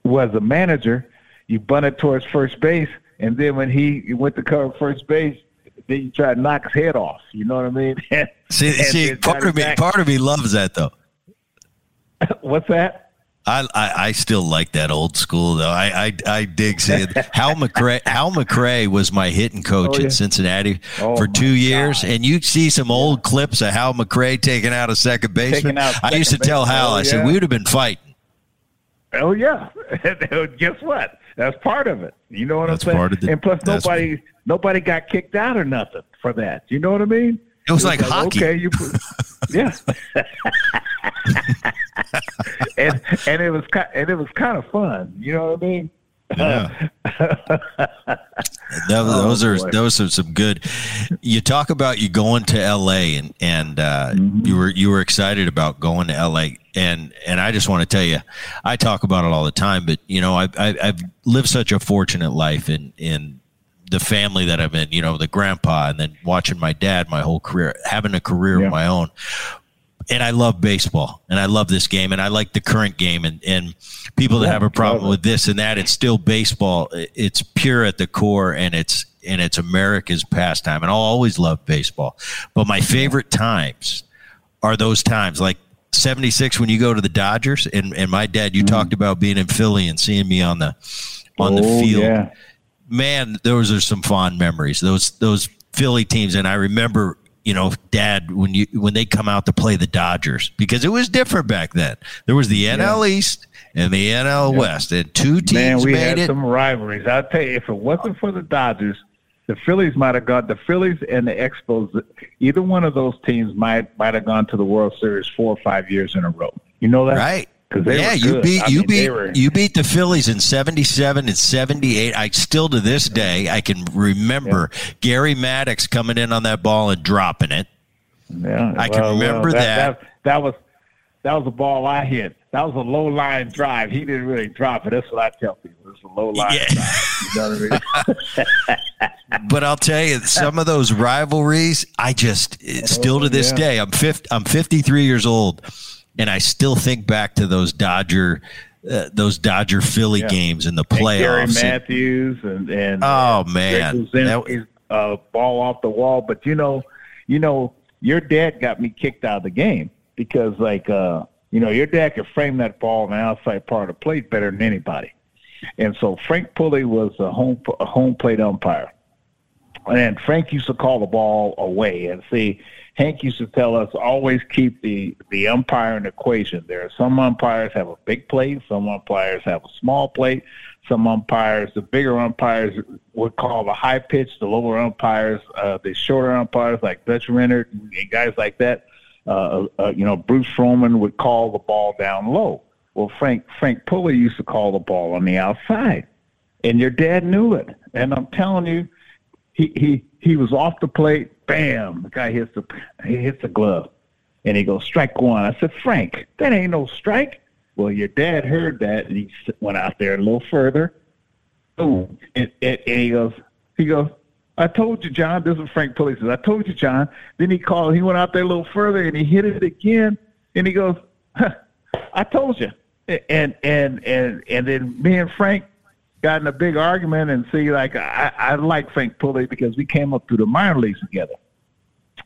S5: was the manager. You bunted towards first base, and then when he went to cover first base, then you try to knock his head off. You know what I mean? (laughs)
S4: see, see, part of me, part of me loves that though. (laughs)
S5: What's that?
S4: I, I, I still like that old school though. I I, I dig seeing (laughs) Hal McRae. Hal McRae was my hitting coach oh, yeah. in Cincinnati oh, for two years, God. and you see some old clips of Hal McRae taking out a second baseman. I used to tell Hal, oh, I said we would have been fighting.
S5: Oh yeah, (laughs) guess what? That's part of it. You know what that's I'm saying? The, and plus, nobody nobody got kicked out or nothing for that. You know what I mean?
S4: It was, it was like, like, hockey.
S5: Okay, you (laughs) yeah. And and it was and it was kind of fun. You know what I mean? Yeah. (laughs)
S4: those are those are some good. You talk about you going to L.A. and and uh, mm-hmm. you were you were excited about going to L.A. and and I just want to tell you, I talk about it all the time. But you know, I've I've lived such a fortunate life in in the family that I'm in. You know, the grandpa, and then watching my dad my whole career, having a career yeah. of my own and I love baseball and I love this game and I like the current game and, and people that yeah, have a problem with this and that, it's still baseball. It's pure at the core and it's, and it's America's pastime. And I'll always love baseball. But my favorite times are those times like 76 when you go to the Dodgers and, and my dad, you mm talked about being in Philly and seeing me on the, on oh, the field. Yeah. Man, those are some fond memories. Those, those Philly teams. And I remember you know, dad, when you when they come out to play the Dodgers, because it was different back then. There was the NL yeah. East and the NL yeah. West, and two teams Man,
S5: we
S4: made
S5: had
S4: it.
S5: some rivalries. I'll tell you, if it wasn't for the Dodgers, the Phillies might have gone. The Phillies and the Expos, either one of those teams might might have gone to the World Series four or five years in a row. You know that,
S4: right? Yeah, you beat I you mean, beat were, you beat the Phillies in '77 and '78. I still to this day I can remember yeah. Gary Maddox coming in on that ball and dropping it.
S5: Yeah,
S4: I well, can remember well, that,
S5: that. that. That was that was a ball I hit. That was a low line drive. He didn't really drop it. That's what I tell people. It's a low line yeah. drive. You know
S4: I mean? (laughs) (laughs) but I'll tell you, some of those rivalries, I just oh, still to this yeah. day. I'm 50, I'm 53 years old and I still think back to those Dodger. Uh, those Dodger Philly yeah. games in the playoffs.
S5: And Gary Matthews and and
S4: oh man,
S5: that, was, uh, ball off the wall. But you know, you know, your dad got me kicked out of the game because like uh, you know, your dad could frame that ball on the outside part of the plate better than anybody. And so Frank Pulli was a home a home plate umpire, and Frank used to call the ball away. And see, Hank used to tell us always keep the the umpire in the equation. There are some umpires have a big plate, some umpires have a small plate. Some umpires, the bigger umpires would call the high pitch. The lower umpires, uh, the shorter umpires like Dutch Rennert and guys like that, uh, uh, you know, Bruce Froemming would call the ball down low. Well, Frank Frank Pulli used to call the ball on the outside, and your dad knew it. And I'm telling you, he he he was off the plate. Bam! The guy hits the he hits the glove, and he goes strike one. I said, Frank, that ain't no strike. Well, your dad heard that, and he went out there a little further. Boom! And, and, and he goes, he goes, I told you, John. This is Frank Pulli says, I told you, John. Then he called. He went out there a little further, and he hit it again. And he goes, huh, I told you. And and and and then me and Frank got in a big argument and see like I, I like Frank Pulli because we came up through the minor leagues together.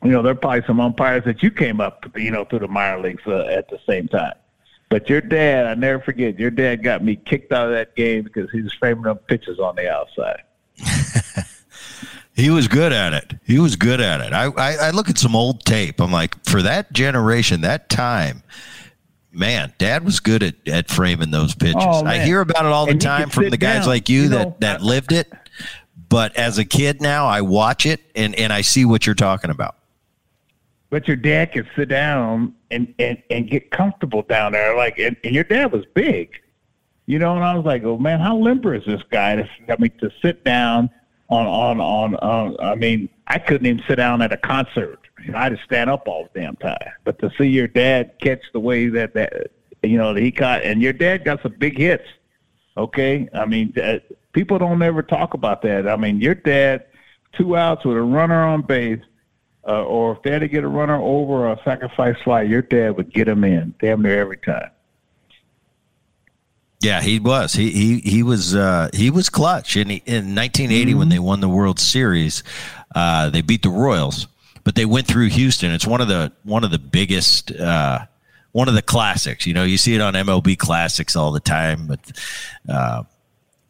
S5: You know, there are probably some umpires that you came up, you know, through the minor leagues uh, at the same time. But your dad, I never forget, your dad got me kicked out of that game because he was framing up pitches on the outside. (laughs)
S4: he was good at it. He was good at it. I, I, I look at some old tape. I'm like, for that generation, that time, man, Dad was good at, at framing those pitches. Oh, I hear about it all the and time from the guys down, like you, you know, that, that lived it. But as a kid now, I watch it and, and I see what you're talking about.
S5: But your dad could sit down and, and, and get comfortable down there. Like, and, and your dad was big, you know, and I was like, oh man, how limber is this guy? To, I mean, to sit down on, on, on, on, I mean, I couldn't even sit down at a concert I had to stand up all the damn time. But to see your dad catch the way that that you know that he caught, and your dad got some big hits. Okay, I mean, uh, people don't ever talk about that. I mean, your dad, two outs with a runner on base, uh, or if they had to get a runner over a sacrifice fly, your dad would get him in damn near every time.
S4: Yeah, he was. He he he was uh, he was clutch. In in 1980, mm-hmm. when they won the World Series, uh, they beat the Royals but they went through Houston. It's one of the one of the biggest uh, one of the classics. You know, you see it on MLB classics all the time, but uh,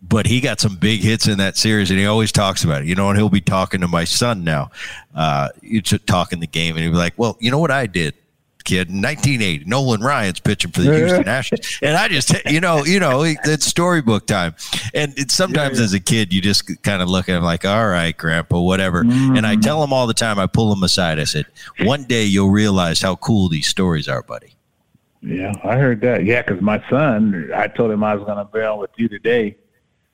S4: but he got some big hits in that series, and he always talks about it. You know, and he'll be talking to my son now. Uh, you talking the game, and he'll be like, "Well, you know what I did." Kid in 1980. Nolan Ryan's pitching for the Houston (laughs) Astros, and I just, you know, you know, it's storybook time. And it's sometimes yeah, yeah. as a kid, you just kind of look at him like, "All right, Grandpa, whatever." Mm-hmm. And I tell him all the time. I pull him aside. I said, "One day you'll realize how cool these stories are, buddy."
S5: Yeah, I heard that. Yeah, because my son, I told him I was going to be on with you today,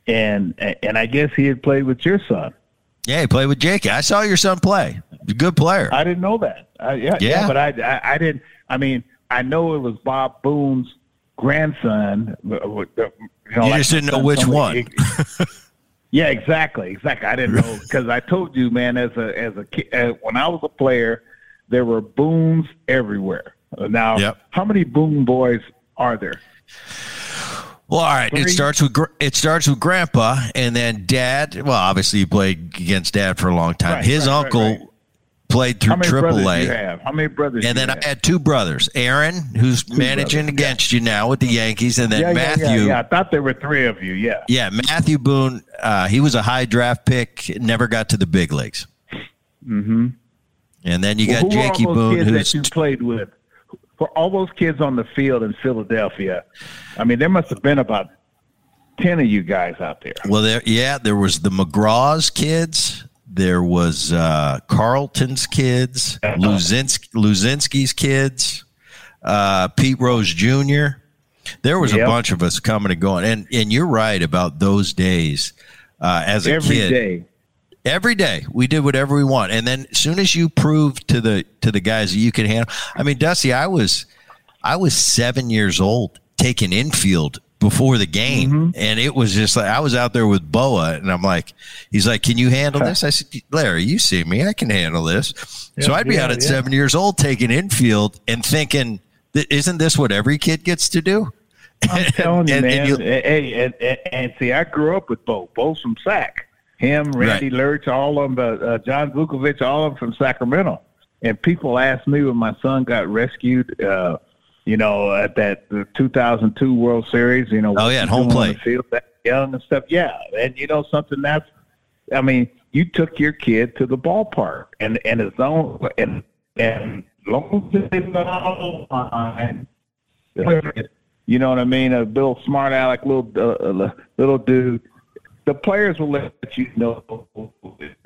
S5: and and I guess he had played with your son.
S4: Yeah, he played with Jake. I saw your son play. Good player.
S5: I didn't know that. Uh, yeah, yeah, yeah, but I, I, I didn't. I mean, I know it was Bob Boone's grandson. Uh, you, know,
S4: you like just didn't know which one.
S5: yeah, exactly, exactly. I didn't know (laughs) because I told you, man, as a as a kid, uh, when I was a player, there were Boones everywhere. Now, yep. how many Boone boys are there?
S4: Well, all right. It starts with it starts with Grandpa, and then Dad. Well, obviously, you played against Dad for a long time. Right, His right, uncle right, played through Triple A.
S5: How many brothers?
S4: And then
S5: I
S4: had two brothers. Aaron, who's two managing brothers, against yeah. you now with the Yankees, and then
S5: yeah,
S4: Matthew.
S5: Yeah, yeah, I thought there were three of you. Yeah.
S4: Yeah, Matthew Boone. Uh, he was a high draft pick. Never got to the big leagues.
S5: Mm-hmm.
S4: And then you well, got Jakey Boone, who
S5: you played with for all those kids on the field in Philadelphia, I mean, there must have been about ten of you guys out there.
S4: Well, there, yeah, there was the McGraw's kids. There was uh, Carlton's kids, uh Luzinski's kids, uh, Pete Rose Jr. There was yep. a bunch of us coming and going, and and you're right about those days. Uh, as a
S5: Every
S4: kid,
S5: day
S4: every day we did whatever we want and then as soon as you proved to the to the guys that you could handle i mean dusty i was i was seven years old taking infield before the game mm-hmm. and it was just like i was out there with Bowa and i'm like he's like can you handle this i said larry you see me i can handle this yeah, so i'd be yeah, out at yeah. seven years old taking infield and thinking isn't this what every kid gets to do
S5: i'm (laughs) telling you and, man and hey and, and, and, see i grew up with bo bo's from sac him, Randy right. Lerch, all of them, uh, John Vukovich, all of them from Sacramento. And people asked me when my son got rescued, uh, you know, at that the 2002 World Series, you know,
S4: oh yeah, at home plate,
S5: field that young and stuff. Yeah, and you know something that's, I mean, you took your kid to the ballpark, and and as long and and long as they line, you know what I mean, a little smart aleck, little uh, little dude the players will let you know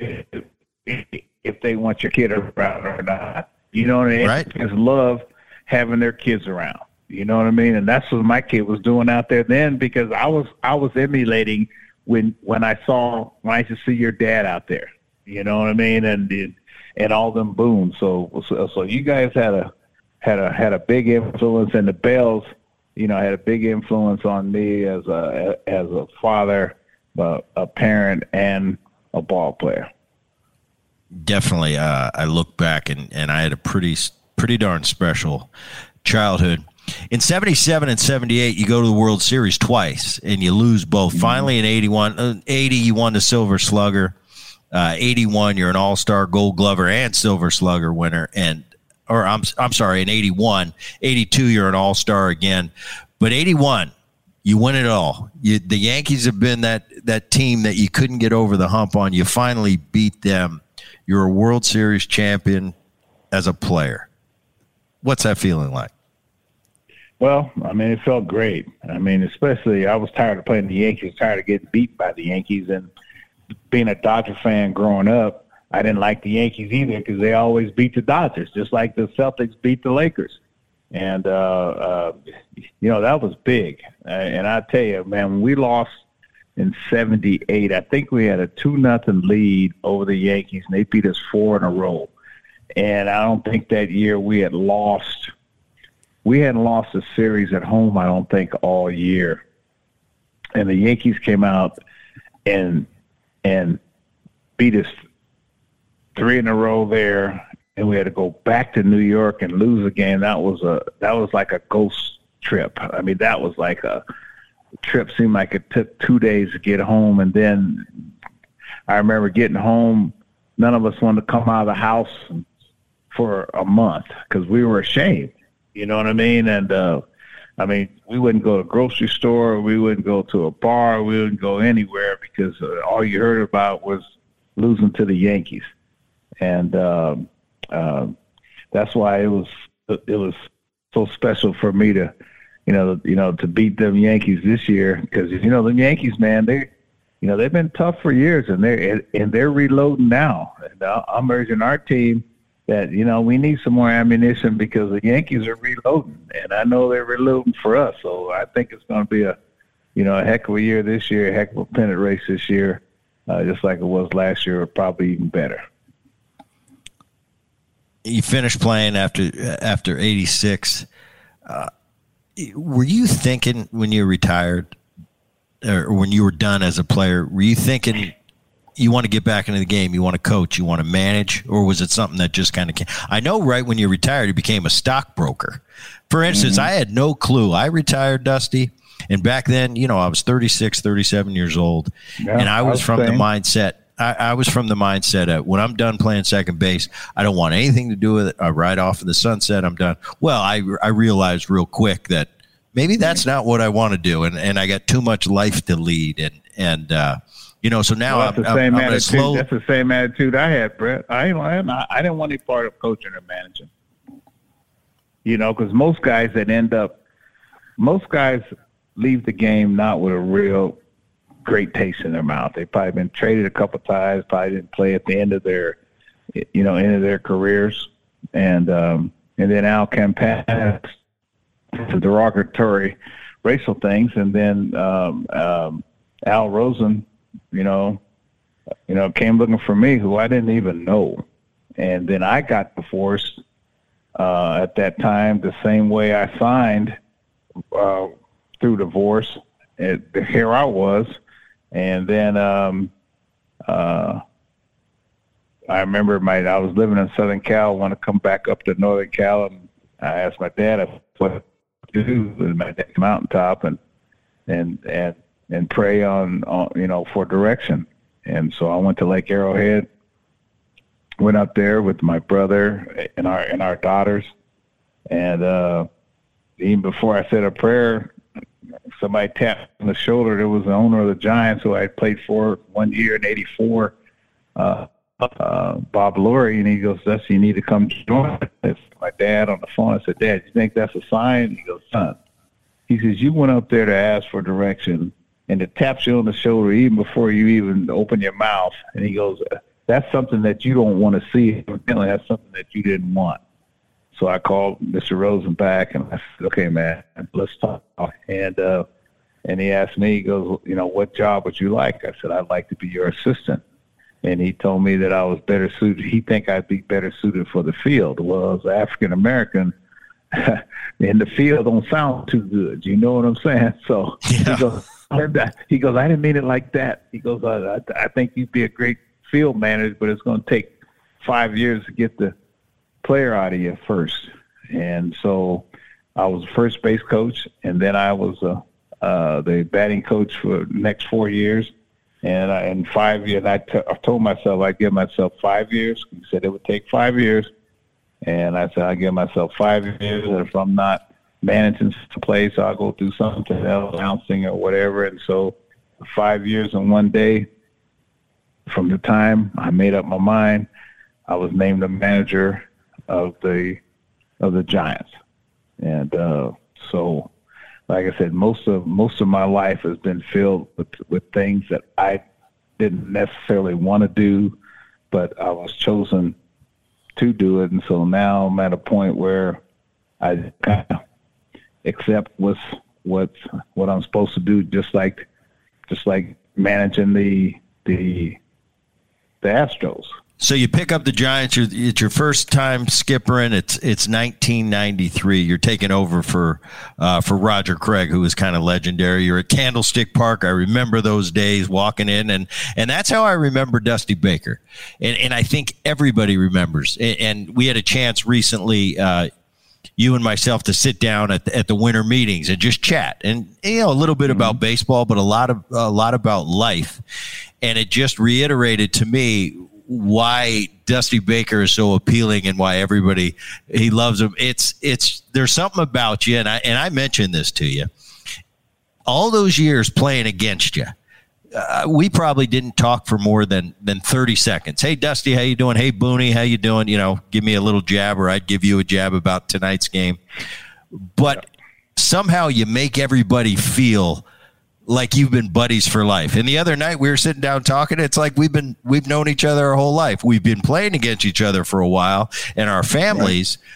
S5: if they want your kid around or not. You know what I mean?
S4: Right.
S5: Because love having their kids around. You know what I mean? And that's what my kid was doing out there then because I was I was emulating when when I saw when I used to see your dad out there. You know what I mean? And and all them Boones. So so, so you guys had a had a had a big influence and the Bells, you know, had a big influence on me as a as a father a, a parent and a ball player.
S4: Definitely, uh, I look back and, and I had a pretty pretty darn special childhood. in 77 and 78 you go to the world series twice and you lose both. Mm-hmm. finally in 81 uh, 80 you won the silver slugger. Uh, 81 you're an all-star gold glover and silver slugger winner and or i'm, I'm sorry in 81 82 you're an all-star again. But 81 you win it all. You, the yankees have been that that team that you couldn't get over the hump on. You finally beat them. You're a world series champion as a player what's that feeling like
S5: well, I mean, it felt great. I mean, especially I was tired of playing the Yankees, tired of getting beat by the Yankees, and being a Dodger fan growing up, I didn't like the Yankees either because they always beat the Dodgers, just like the Celtics beat the Lakers. And uh, uh, you know that was big. Uh, and I tell you, man, when we lost in '78, I think we had a two nothing lead over the Yankees, and they beat us four in a row. And I don't think that year we had lost we hadn't lost a series at home, I don't think, all year. And the Yankees came out and and beat us three in a row there, and we had to go back to New York and lose a game. That was a that was like a ghost trip. I mean, that was like a trip. Seemed like it took two days to get home, and then I remember getting home. None of us wanted to come out of the house for a month because we were ashamed. You know what I mean? And uh, I mean, we wouldn't go to a grocery store, we wouldn't go to a bar, we wouldn't go anywhere because uh, all you heard about was losing to the Yankees, and um, uh, that's why it was it was so special for me to, you know, you know, to beat them Yankees this year because you know the Yankees, man, they, you know, they've been tough for years and they're and they're reloading now. And uh, I'm urging our team that you know we need some more ammunition because the Yankees are reloading, and I know they're reloading for us. So I think it's going to be a you know a heck of a year this year, a heck of a pennant race this year, uh, just like it was last year, or probably even better.
S4: You finished playing after after '86. Uh, were you thinking when you retired, or when you were done as a player? Were you thinking? You want to get back into the game, you want to coach, you want to manage, or was it something that just kind of came? I know right when you retired, you became a stockbroker. For instance, mm-hmm. I had no clue. I retired, Dusty, and back then, you know, I was 36, 37 years old, yeah, and I was, I was from saying. the mindset. I, I, was from the mindset of when I'm done playing second base, I don't want anything to do with it. I ride off in the sunset. I'm done. Well, I, I realized real quick that maybe that's not what I want to do, and, and I got too much life to lead, and and uh, you know, so now well,
S5: that's I'm, the same I'm, attitude. Slow... That's the same attitude I had, Bret. I I, I didn't want any part of coaching or managing. You know, because most guys that end up, most guys leave the game not with a real great taste in their mouth. They've probably been traded a couple times, probably didn't play at the end of their, you know, end of their careers, and um, and then Al Campanis, derogatory racial things, and then um, um, Al Rosen you know, you know, came looking for me who I didn't even know. And then I got divorced uh, at that time the same way I signed uh, through divorce. It, here I was. And then um, uh, I remember my I was living in Southern Cal, want to come back up to Northern Cal, and I asked my dad if, what to do with my mountaintop, and and and and pray on, on you know for direction. And so I went to Lake Arrowhead, went up there with my brother and our and our daughters, and uh, even before I said a prayer, somebody tapped on the shoulder. There was the owner of the Giants who I played for one year in '84, uh, uh, Bob Lurie, and he goes, "That's you need to come join." It's my dad on the phone. I said, "Dad, you think that's a sign?" He goes, "Son," he says, "You went up there to ask for direction." And it taps you on the shoulder even before you even open your mouth. And he goes, "That's something that you don't want to see. Evidently, that's something that you didn't want." So I called Mr. Rosen back and I said, "Okay, man, let's talk." And uh, and he asked me, he goes, "You know, what job would you like?" I said, "I'd like to be your assistant." And he told me that I was better suited. He think I'd be better suited for the field. Well, as African American, (laughs) in the field don't sound too good. You know what I'm saying? So yeah. he goes, (laughs) he goes, I didn't mean it like that. He goes, I, I think you'd be a great field manager, but it's going to take five years to get the player out of you first. And so I was first base coach, and then I was uh, uh, the batting coach for the next four years. And I, in five years, I, t- I told myself I'd give myself five years. He said it would take five years. And I said, I'll give myself five years. And if I'm not managing the place, I'll go do something else, announcing or whatever. And so five years and one day from the time I made up my mind, I was named the manager of the of the Giants. And uh, so like I said, most of most of my life has been filled with with things that I didn't necessarily want to do, but I was chosen to do it, and so now I'm at a point where I kind of accept what's what's what I'm supposed to do, just like just like managing the the the Astros.
S4: So you pick up the Giants. It's your first time skippering. It's it's 1993. You're taking over for uh, for Roger Craig, who was kind of legendary. You're at Candlestick Park. I remember those days walking in, and and that's how I remember Dusty Baker. And and I think everybody remembers. And, and we had a chance recently. Uh, you and myself to sit down at the, at the winter meetings and just chat and you know a little bit mm-hmm. about baseball but a lot of a lot about life and it just reiterated to me why Dusty Baker is so appealing and why everybody he loves him. It's it's there's something about you, and I and I mentioned this to you. All those years playing against you, uh, we probably didn't talk for more than than 30 seconds. Hey Dusty, how you doing? Hey Booney, how you doing? You know, give me a little jab, or I'd give you a jab about tonight's game. But somehow you make everybody feel like you've been buddies for life. And the other night we were sitting down talking. It's like we've been we've known each other our whole life. We've been playing against each other for a while and our families. Right.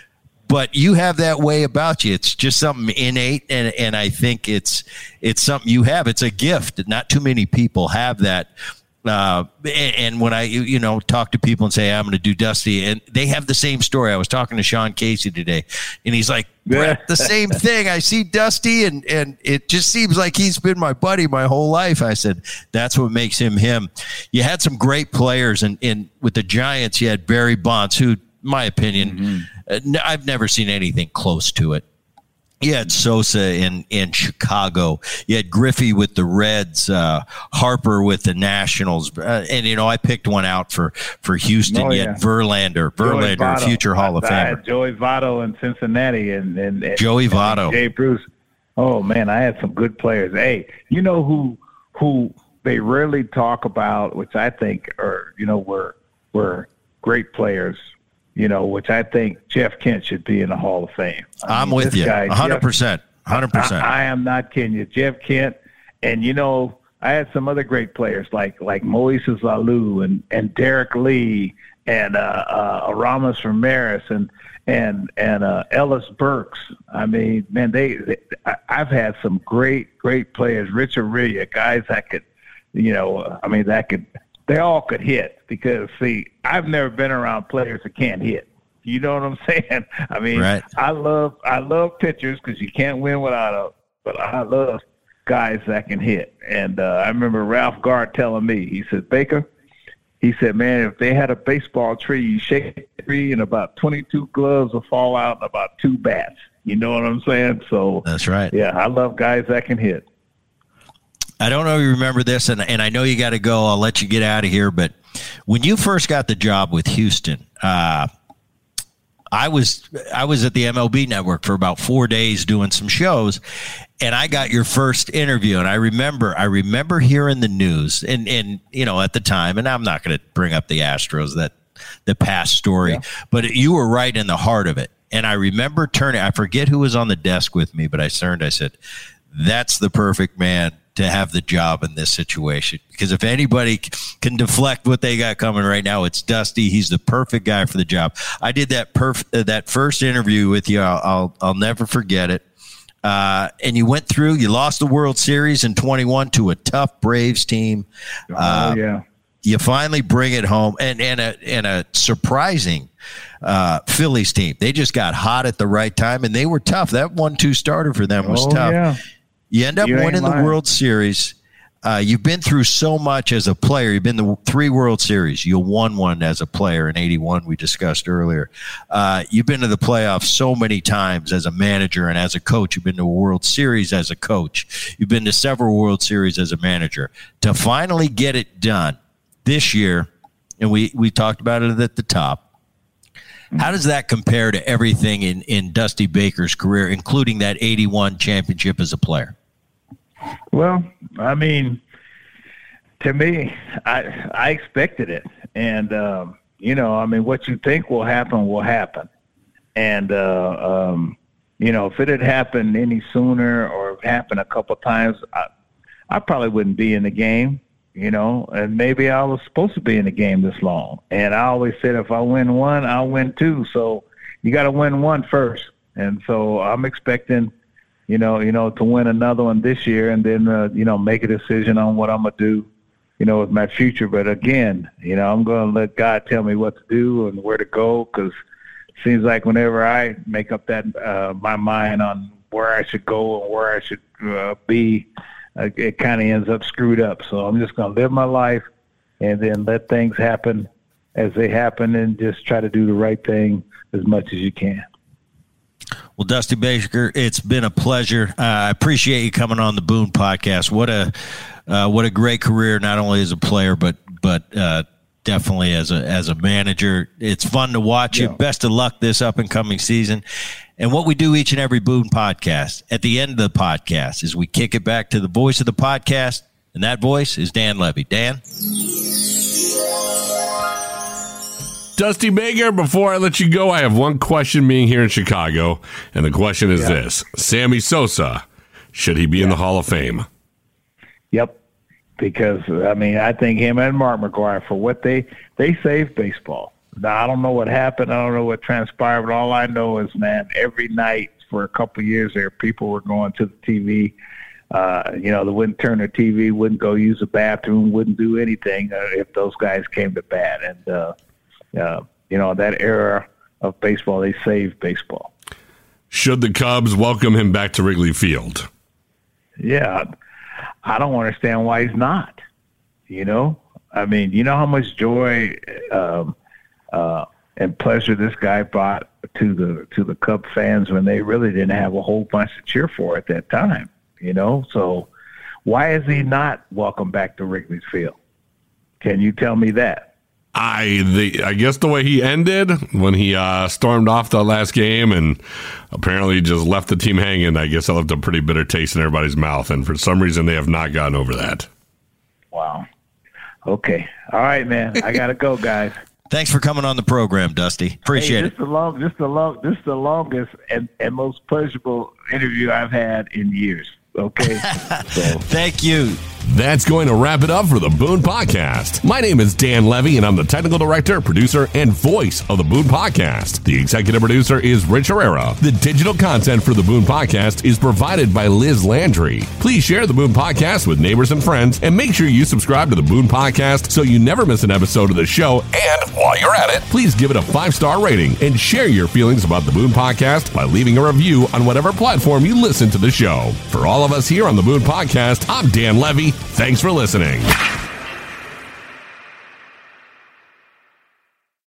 S4: But you have that way about you. It's just something innate, and and I think it's it's something you have. It's a gift. Not too many people have that uh, and when I, you know, talk to people and say I'm going to do Dusty, and they have the same story. I was talking to Sean Casey today, and he's like, Bret, the same thing. I see Dusty, and and it just seems like he's been my buddy my whole life. I said that's what makes him him. You had some great players, and in with the Giants, you had Barry Bonds, who, my opinion, mm-hmm. uh, I've never seen anything close to it. You had Sosa in, in Chicago. You had Griffey with the Reds, uh, Harper with the Nationals, uh, and you know I picked one out for for Houston. Oh, you had Verlander, Verlander, future Hall of Famer.
S5: Joey Votto in Cincinnati, and, and, and
S4: Joey Votto,
S5: Jay Bruce. Oh man, I had some good players. Hey, you know who who they rarely talk about, which I think are you know were were great players you know, which I think Jeff Kent should be in the Hall of Fame.
S4: I am with you, hundred percent, hundred percent.
S5: I am not kidding you, Jeff Kent, and you know, I had some other great players like like Moises Alou and and Derrek Lee and uh, uh, Aramis Ramirez and and and uh, Ellis Burks. I mean, man, they, they I've had some great great players. Richard Aurilia, guys that could, you know, I mean, that could they all could hit because see, I've never been around players that can't hit. You know what I'm (laughs) saying? I mean, right. I love I love pitchers because you can't win without them, but I love guys that can hit. And uh, I remember Ralph Garr telling me, he said, Baker, he said, man, if they had a baseball tree, you shake the tree and about 22 gloves will fall out and about two bats. You know what I'm saying? So
S4: that's right.
S5: Yeah, I love guys that can hit.
S4: I don't know if you remember this, and, and I know you got to go. I'll let you get out of here. But when you first got the job with Houston, uh, I was I was at the MLB network for about four days doing some shows, and I got your first interview. And I remember I remember hearing the news, and and you know at the time, and I'm not going to bring up the Astros that the past story, yeah. but you were right in the heart of it. And I remember turning. I forget who was on the desk with me, but I turned. I said, "That's the perfect man to have the job in this situation because if anybody can deflect what they got coming right now, it's Dusty. He's the perfect guy for the job. I did that perf- uh, that first interview with you. I'll I'll, I'll never forget it. Uh, and you went through. You lost the World Series in 21 to a tough Braves team.
S5: Oh uh, yeah.
S4: You finally bring it home, and and a and a surprising uh, Phillies team. They just got hot at the right time, and they were tough. That one-two starter for them was
S5: oh,
S4: tough.
S5: Yeah.
S4: You end up you winning the World Series. Uh, you've been through so much as a player. You've been to three World Series. You won one as a player in '81. We discussed earlier. Uh, you've been to the playoffs so many times as a manager and as a coach. You've been to a World Series as a coach. You've been to several World Series as a manager. To finally get it done this year, and we we talked about it at the top. How does that compare to everything in, in Dusty Baker's career, including that 81 championship as a player?
S5: Well, I mean, to me, I I expected it, and um, you know, I mean, what you think will happen will happen, and uh, um, you know, if it had happened any sooner or happened a couple times, I, I probably wouldn't be in the game, you know, and maybe I was supposed to be in the game this long. And I always said, if I win one, I'll win two. So you got to win one first, and so I'm expecting you know, you know, to win another one this year, and then uh, you know, make a decision on what I'm gonna do, you know, with my future. But again, you know, I'm gonna let God tell me what to do and where to go, because it seems like whenever I make up that uh, my mind on where I should go and where I should uh, be, uh, it kind of ends up screwed up. So I'm just gonna live my life, and then let things happen as they happen, and just try to do the right thing as much as you can.
S4: Well, Dusty Baker, it's been a pleasure. Uh, I appreciate you coming on the Boone podcast. What a uh, what a great career, not only as a player, but but uh, definitely as a as a manager. It's fun to watch yeah. you. Best of luck this up and coming season. And what we do each and every Boone podcast at the end of the podcast is we kick it back to the voice of the podcast, and that voice is Dan Levy. Dan.
S2: Dusty Baker, before I let you go, I have one question being here in Chicago. And the question is yeah. this Sammy Sosa, should he be yeah. in the Hall of Fame?
S5: Yep. Because, I mean, I think him and Mark McGwire, for what they, they saved baseball. Now, I don't know what happened. I don't know what transpired, but all I know is, man, every night for a couple of years there, people were going to the TV. Uh, you know, they wouldn't turn their TV, wouldn't go use the bathroom, wouldn't do anything uh, if those guys came to bat. And, uh, uh, you know, that era of baseball, they saved baseball.
S2: Should the Cubs welcome him back to Wrigley Field?
S5: Yeah, I don't understand why he's not. You know, I mean, you know how much joy um, uh, and pleasure this guy brought to the to the Cub fans when they really didn't have a whole bunch to cheer for at that time. You know, so why is he not welcome back to Wrigley Field? Can you tell me that?
S2: I the I guess the way he ended when he uh, stormed off the last game and apparently just left the team hanging. I guess I left a pretty bitter taste in everybody's mouth, and for some reason they have not gotten over that.
S5: Wow. Okay. All right, man. I (laughs) gotta go, guys.
S4: Thanks for coming on the program, Dusty. Appreciate
S5: hey,
S4: this
S5: it. The long, this the long, this the longest and, and most pleasurable interview I've had in years. Okay. (laughs)
S4: so. Thank you.
S2: That's going to wrap it up for the Boone Podcast. My name is Dan Levy, and I'm the technical director, producer, and voice of the Boone Podcast. The executive producer is Rich Herrera. The digital content for the Boone Podcast is provided by Liz Landry. Please share the Boone Podcast with neighbors and friends, and make sure you subscribe to the Boone Podcast so you never miss an episode of the show. And while you're at it, please give it a five star rating and share your feelings about the Boone Podcast by leaving a review on whatever platform you listen to the show. For all of us here on the Boone Podcast, I'm Dan Levy. Thanks for listening.